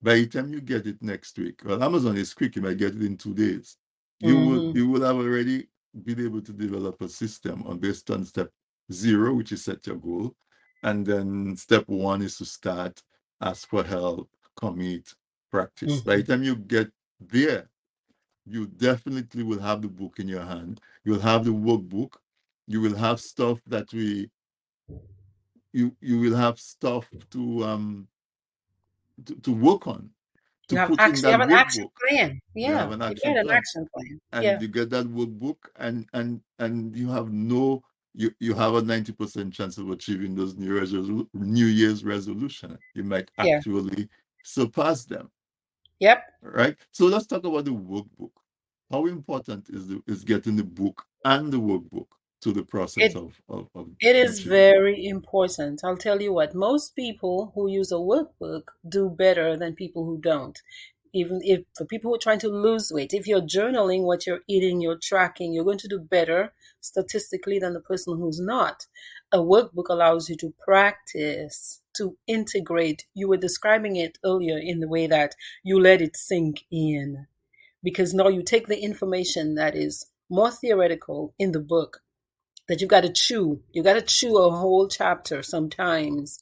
by the time you get it next week, well, Amazon is quick; you might get it in two days. You will Mhm. you will have already been able to develop a system on based on step zero, which is set your goal, and then step one is to start, ask for help, commit, practice. By the time you get there, you definitely will have the book in your hand. You'll have the workbook. You will have stuff that we you you will have stuff to um to, to work on to You have put in action. You have an action plan. You Yeah. have an You action get an plan action plan. and Yeah. you get that workbook and and and you have no you, you have a 90% chance of achieving those new resolu- new year's resolution you might Yeah. actually surpass them Yep. right so let's talk about the workbook how important is the is getting the book and the workbook to the process It of, of, of It is achieving very important. I'll tell you what, most people who use a workbook do better than people who don't. Even if for people who are trying to lose weight, if you're journaling what you're eating, you're tracking, you're going to do better statistically than the person who's not. A workbook allows you to practice, to integrate. You were describing it earlier in the way that you let it sink in because now you take the information that is more theoretical in the book that you've got to chew. You've got to chew a whole chapter sometimes.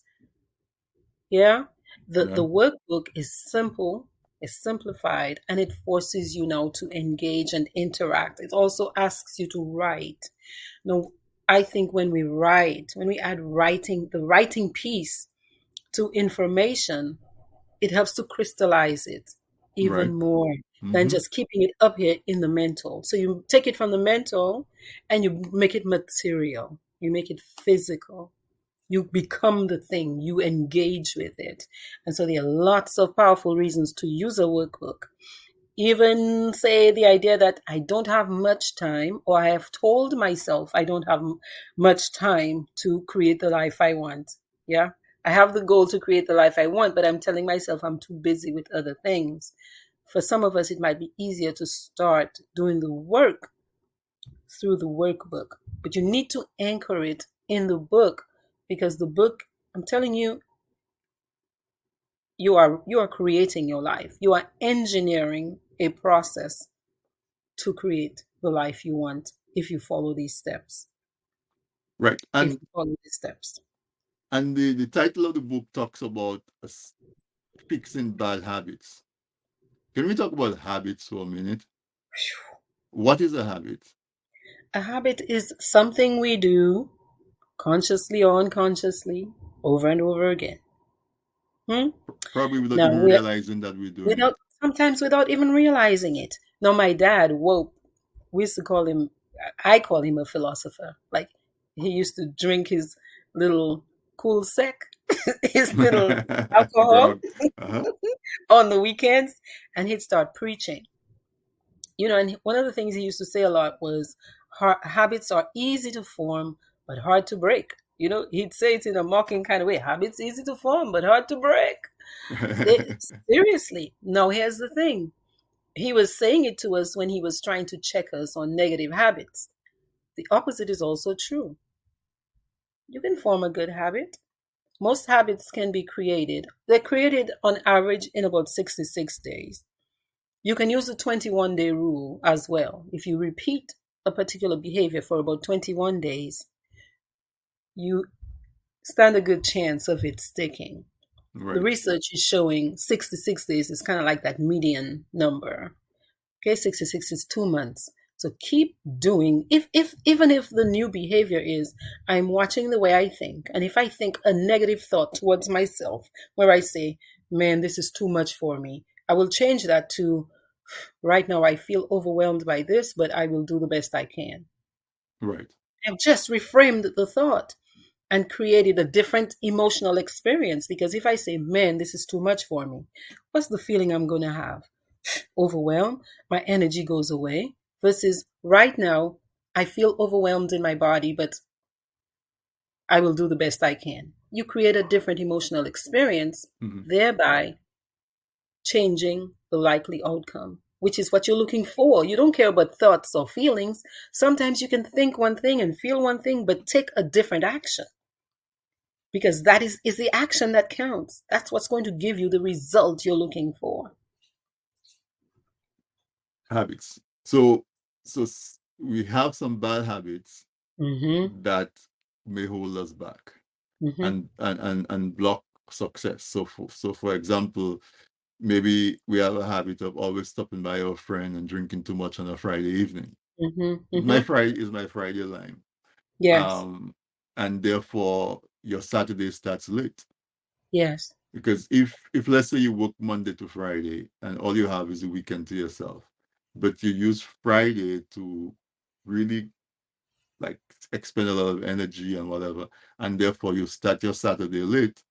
Yeah? The Yeah. the workbook is simple, it's simplified, and it forces you now to engage and interact. It also asks you to write. Now, I think when we write, when we add writing, the writing piece to information, it helps to crystallize it even Right. more than Mhm. just keeping it up here in the mental. So you take it from the mental and you make it material. You make it physical. You become the thing. You engage with it. And so there are lots of powerful reasons to use a workbook. Even say the idea that I don't have much time, or I have told myself I don't have much time to create the life I want. Yeah. I have the goal to create the life I want, but I'm telling myself I'm too busy with other things. For some of us, it might be easier to start doing the work through the workbook, but you need to anchor it in the book because the book, I'm telling you, you are you are creating your life. You are engineering a process to create the life you want if you follow these steps. Right. If And you follow these steps. And the, the title of the book talks about fixing bad habits. Can we talk about habits for a minute? What is a habit? A habit is something we do consciously or unconsciously over and over again. Hmm? Probably without Now, even realizing that we're doing without sometimes without even realizing it. Now, my dad, whoa, we used to call him. I call him a philosopher. Like he used to drink his little cool sec, <laughs> his <laughs> little alcohol Uh-huh. <laughs> on the weekends, and he'd start preaching. You know, and one of the things he used to say a lot was, "Habits are easy to form, but hard to break." You know, he'd say it in a mocking kind of way. Habits easy to form, but hard to break. It- seriously. Now, here's the thing. He was saying it to us when he was trying to check us on negative habits. The opposite is also true. You can form a good habit. Most habits can be created. They're created on average in about 66 days. You can use the 21 day rule as well. If you repeat a particular behavior for about 21 days, you stand a good chance of it sticking the research is showing 66 days is kind of like that median number. Okay, 66 is two months. So keep doing if if even if the new behavior is I'm watching the way I think, and if I think a negative thought towards myself where I say, Man, this is too much for me, I will change that to right now I feel overwhelmed by this, but I will do the best I can. Right. I've just reframed the thought and created a different emotional experience because if I say, man, this is too much for me, what's the feeling I'm going to have? Overwhelmed, my energy goes away, versus right now, I feel overwhelmed in my body, but I will do the best I can. You create a different emotional experience, Mhm. thereby changing the likely outcome, which is what you're looking for. You don't care about thoughts or feelings. Sometimes you can think one thing and feel one thing, but take a different action. Because that is, is the action that counts. That's what's going to give you the result you're looking for. Habits. So so s- we have some bad habits Mm-hmm. that may hold us back Mm-hmm. and and and, and block success. So for so for example, maybe we have a habit of always stopping by our friend and drinking too much on a Friday evening. Mm-hmm. My Friday is my Friday line. Yes. Um and therefore your Saturday starts late. yes. Because if if let's say you work Monday to Friday and all you have is a weekend to yourself, but you use Friday to really like expend a lot of energy and whatever, and therefore you start your Saturday late,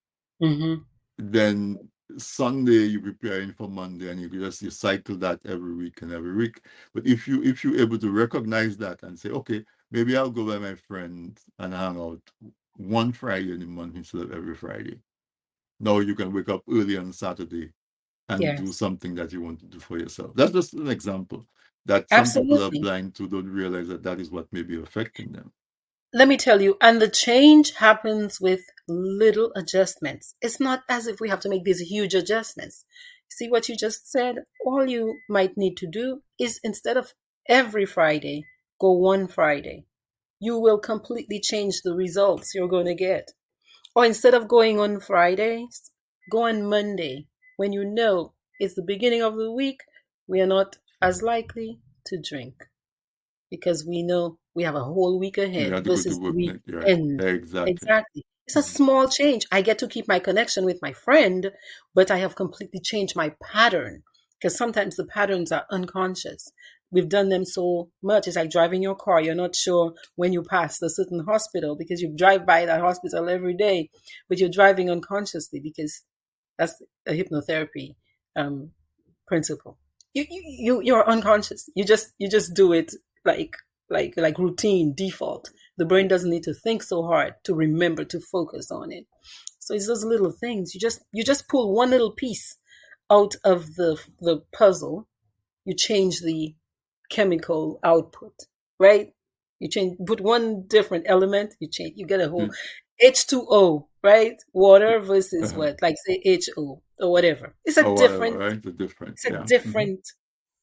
Mm-hmm. then Sunday you're preparing for Monday and you just you cycle that every week and every week. But if you if you're able to recognize that and say, okay, maybe I'll go by my friends and hang out one Friday in the month instead of every Friday. Now you can wake up early on Saturday and do something that you want to do for yourself. That's just an example that some people are blind to, don't realize that that is what may be affecting them. let me tell you, and the change happens with little adjustments. It's not as if we have to make these huge adjustments. See what you just said? All you might need to do is instead of every Friday, go one Friday. You will completely change the results you're going to get. Or instead of going on Fridays, go on Monday when you know it's the beginning of the week. We are not as likely to drink because we know we have a whole week ahead versus the week end. Exactly. Exactly. It's a small change. I get to keep my connection with my friend, but I have completely changed my pattern because sometimes the patterns are unconscious. We've done them so much. It's like driving your car. You're not sure when you pass a certain hospital because you drive by that hospital every day, but you're driving unconsciously because that's a hypnotherapy um, principle. You, you you're unconscious. You just you just do it like like like routine default the brain doesn't need to think so hard to remember to focus on it so it's those little things you just you just pull one little piece out of the the puzzle you change the chemical output right you change put one different element you change you get a whole mm. H2o right water versus uh-huh. what like say ho or whatever it's a oh, different whatever, right? it's a different it's a yeah. different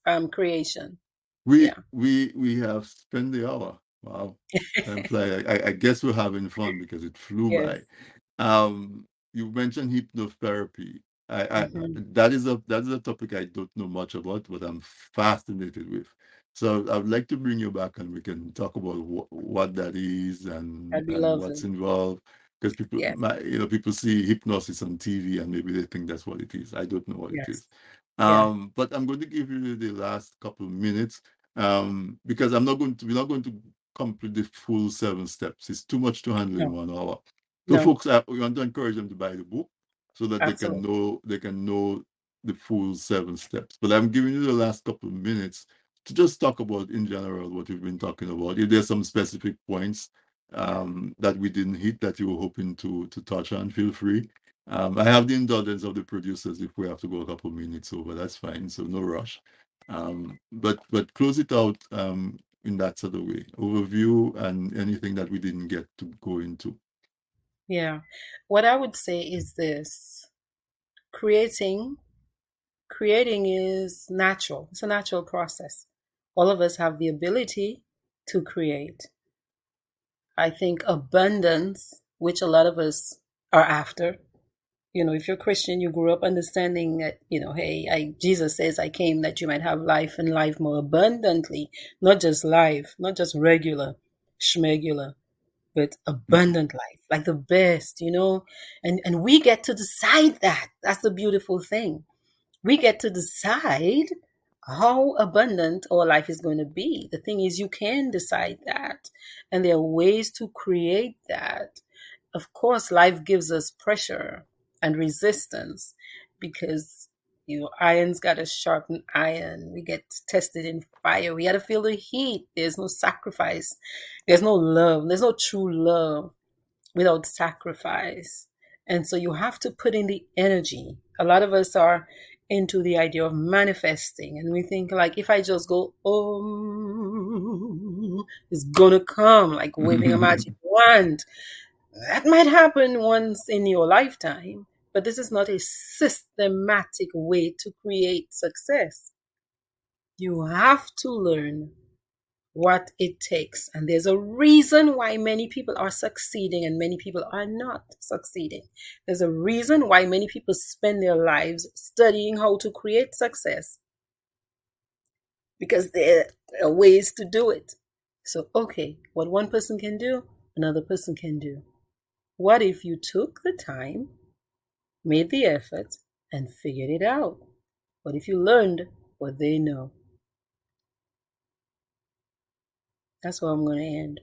mm-hmm. um creation we yeah. we we have spent the hour. Wow. <laughs> I, I, guess we're having fun because it flew yes. by. Um, you mentioned hypnotherapy. I, I mm-hmm. that is a that is a topic I don't know much about, but I'm fascinated with. So I'd like to bring you back and we can talk about wh- what that is and, and what's involved. Because people, yes. my, you know, people see hypnosis on TV and maybe they think that's what it is. I don't know what yes. it is. Um, yeah. But I'm going to give you the last couple of minutes um, because I'm not going to, we're not going to complete the full seven steps. It's too much to handle no. in one hour. So, no. folks, I, we want to encourage them to buy the book so that they can know they can know the full seven steps. But I'm giving you the last couple of minutes to just talk about in general what we've been talking about. If there's some specific points um, that we didn't hit that you were hoping to to touch on, feel free. Um, I have the indulgence of the producers if we have to go a couple minutes over. That's fine. So no rush. Um, but but close it out um, in that sort of way. Overview and anything that we didn't get to go into. Yeah. What I would say is this creating creating is natural. It's a natural process. All of us have the ability to create. I think abundance, which a lot of us are after, you know, if you're Christian, you grew up understanding that, you know, hey, I, Jesus says I came that you might have life and life more abundantly, not just life, not just regular, schmegular, but abundant life, like the best, you know, and, and we get to decide that. That's the beautiful thing. We get to decide how abundant our life is going to be. The thing is, you can decide that. And there are ways to create that. Of course, life gives us pressure and resistance because you know iron's got to sharpen iron we get tested in fire we got to feel the heat there's no sacrifice there's no love there's no true love without sacrifice and so you have to put in the energy a lot of us are into the idea of manifesting and we think like if i just go oh it's gonna come like waving <laughs> a magic wand that might happen once in your lifetime but this is not a systematic way to create success. You have to learn what it takes. And there's a reason why many people are succeeding and many people are not succeeding. There's a reason why many people spend their lives studying how to create success because there are ways to do it. So, okay, what one person can do, another person can do. What if you took the time made the effort, and figured it out. What if you learned what they know? That's where I'm going to end.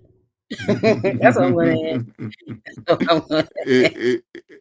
That's what I'm going to end.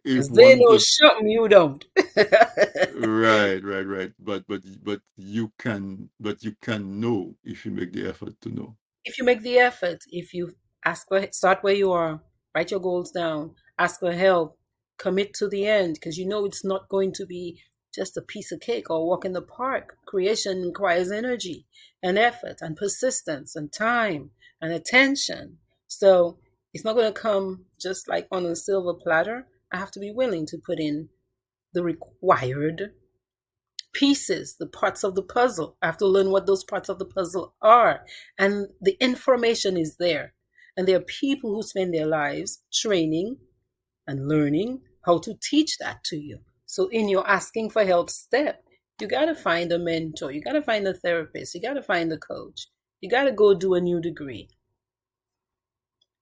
Because they know something you don't. <laughs> right, right, right. But but but you can but you can know if you make the effort to know. If you make the effort, if you ask for start where you are, write your goals down, ask for help, commit to the end because you know it's not going to be just a piece of cake or walk in the park. Creation requires energy and effort and persistence and time and attention. So it's not going to come just like on a silver platter. I have to be willing to put in the required pieces, the parts of the puzzle. I have to learn what those parts of the puzzle are. And the information is there. And there are people who spend their lives training and learning how to teach that to you. So, in your asking for help step, you got to find a mentor, you got to find a therapist, you got to find a coach, you got to go do a new degree.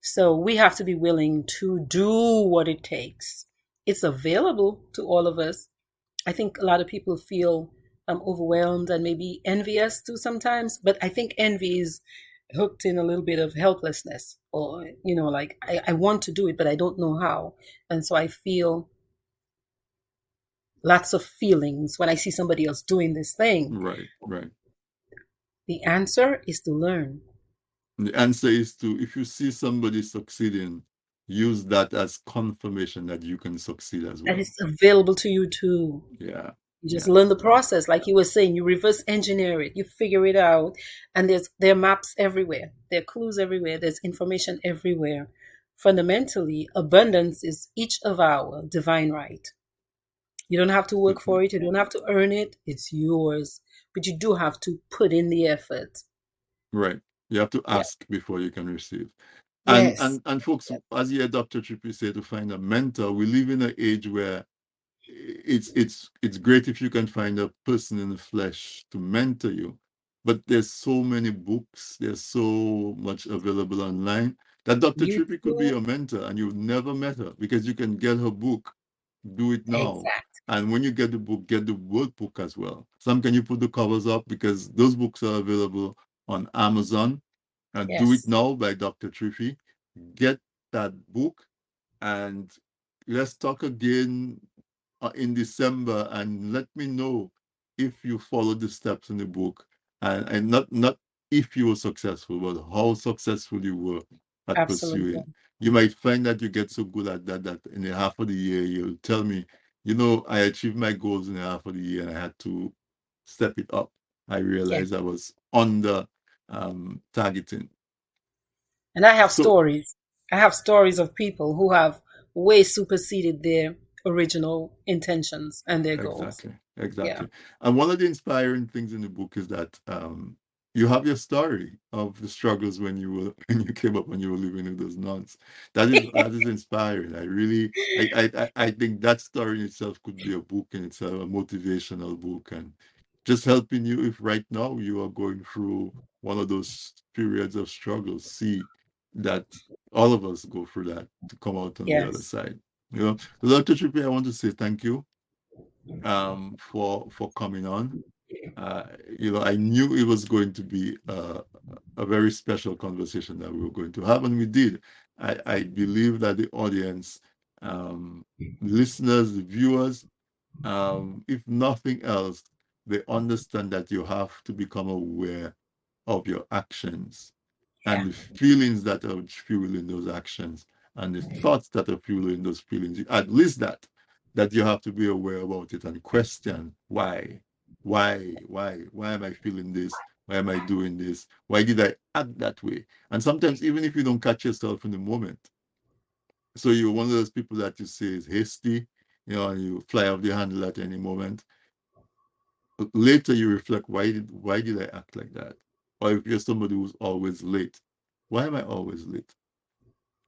So, we have to be willing to do what it takes. It's available to all of us. I think a lot of people feel um, overwhelmed and maybe envious too sometimes, but I think envy is hooked in a little bit of helplessness or you know like I, I want to do it but i don't know how and so i feel lots of feelings when i see somebody else doing this thing Right, right. the answer is to learn The answer is to if you see somebody succeeding, use that as confirmation that you can succeed as that well. is available to you too Yeah, you just yeah. learn the process like you were saying you reverse engineer it you figure it out and there's there are maps everywhere there are clues everywhere there's information everywhere fundamentally abundance is each of our divine right you don't have to work mm-hmm. for it. You don't have to earn it. It's yours. But you do have to put in the effort. Right. You have to yeah. ask before you can receive. And yes. and and folks, as you hear Dr. Triffy say, to find a mentor, we live in an age where it's it's it's great if you can find a person in the flesh to mentor you. But there's so many books. There's so much available online. That dr you triffy could be your mentor and you've never met her because you can get her book do it now. Exact. And when you get the book get the workbook as well. Some can you put the covers up? Because those books are available on amazon. And do it now by dr triffy get that book and let's talk again uh, in December and let me know if you followed the steps in the book and, and not not if you were successful, but how successful you were at absolutely. pursuing. You might find that you get so good at that that in a half of the year you'll tell me, you know, I achieved my goals in a half of the year and I had to step it up. I realized I was under um targeting. And I have So stories. I have stories of people who have way superseded their original intentions and their goals. Exactly, Yeah. exactly. And one of the inspiring things in the book is that um, you have your story of the struggles when you were <laughs> when you came up when you were living with those nuns. That is <laughs> that is inspiring. I really I I I I think that story in itself could be a book in itself, a motivational book, and just helping you if right now you are going through one of those periods of struggle, see that all of us go through that to come out on the other side. You know, Dr. Triffy, I want to say thank you um for for coming on uh you know i knew it was going to be uh, a very special conversation that we were going to have and we did. I i believe that the audience um listeners viewers um if nothing else they understand that you have to become aware of your actions Yeah. and the feelings that are fueling those actions and the thoughts that are fueling those feelings. At least that that you have to be aware about it and question why why why why am i feeling this? Why am i doing this? Why did i act that way? And sometimes even if you don't catch yourself in the moment. So you're one of those people that you say is hasty you know and you fly off the handle at any moment. Later you reflect why did why did i act like that? Or if you're somebody who's always late why am i always late?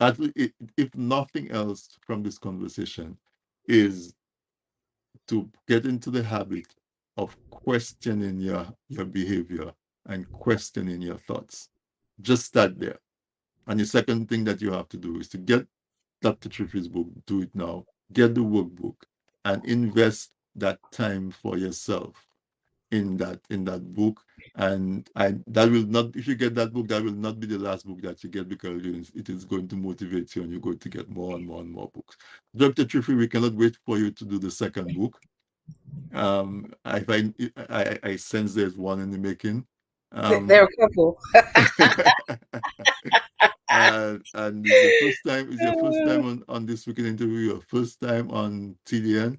At le- i- if nothing else from this conversation is to get into the habit of questioning your your behavior and questioning your thoughts. Just start there. And the second thing that you have to do is to get dr triffy's book do it now. Get the workbook and invest that time for yourself in that in that book. And I that will not if you get that book that will not be the last book that you get because it is, going to motivate you and you're going to get more and more and more books. Dr triffy we cannot wait for you to do the second book um i find i i sense there's one in the making um There are a couple. <laughs> and and it's the first time it's your first time on on this week in interview your first time on tdn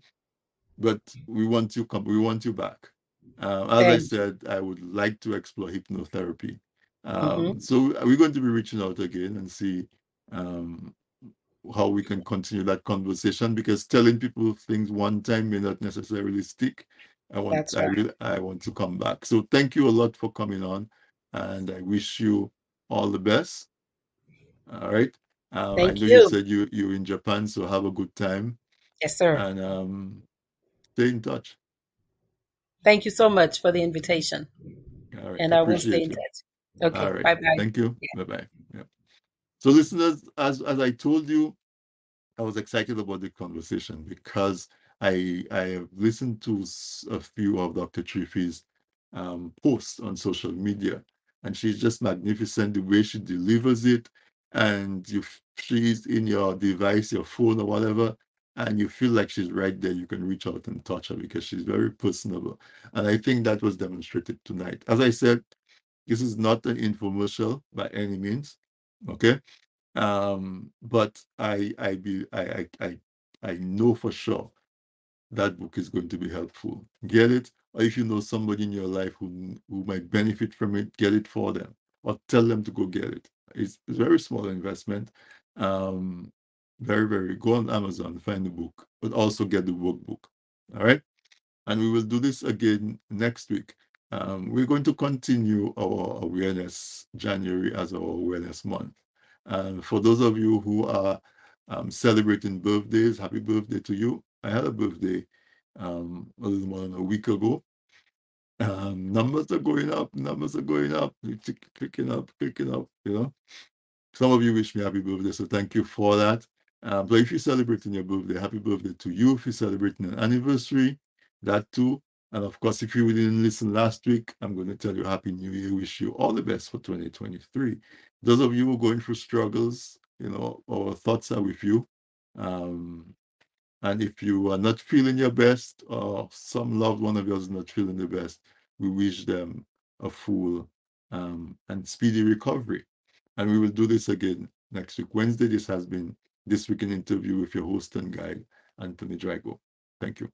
but we want you come we want you back. Um, as i said i would like to explore hypnotherapy. Hmm um, so we're going to be reaching out again and see um, how we can continue that conversation because telling people things one time may not necessarily stick I want That's I really I want to come back. So thank you a lot for coming on, and I wish you all the best. All right. Um, I know you you. said you you're in Japan, so have a good time Yes, sir. and um, stay in touch. Thank you so much for the invitation. All right. And I will stay in touch. Okay. Right. Bye bye. Thank you. Bye bye. So, listeners, as as I told you, I was excited about the conversation because I I have listened to a few of Dr. Triffy's um, posts on social media, and she's just magnificent the way she delivers it. And you, f- she's in your device, your phone, or whatever, and you feel like she's right there. You can reach out and touch her because she's very personable. And I think that was demonstrated tonight. As I said, this is not an infomercial by any means. Okay? Um but i i be I, I i i know for sure that book is going to be helpful. Get it? Or if you know somebody in your life who who might benefit from it get it for them or tell them to go get it. It's, it's a very small investment um very very go on amazon find the book but also get the workbook all right? And we will do this again next week um, we're going to continue our awareness january as our awareness month and for those of you who are um, celebrating birthdays, happy birthday to you. I had a birthday um, a little more than a week ago. Um, numbers are going up, numbers are going up, clicking up, clicking up, you know. Some of you wish me happy birthday, so thank you for that. Um, but if you're celebrating your birthday, happy birthday to you. If you're celebrating an anniversary, that too. And of course, if you didn't listen last week, I'm going to tell you Happy New Year. Wish you all the best for 2023. Those of you who are going through struggles, you know, our thoughts are with you. Um, and if you are not feeling your best, or some loved one of yours is not feeling the best, we wish them a full um, and speedy recovery. And we will do this again next week. Wednesday, this has been This Week in Interview with your host and guide, Anthony Drago. Thank you.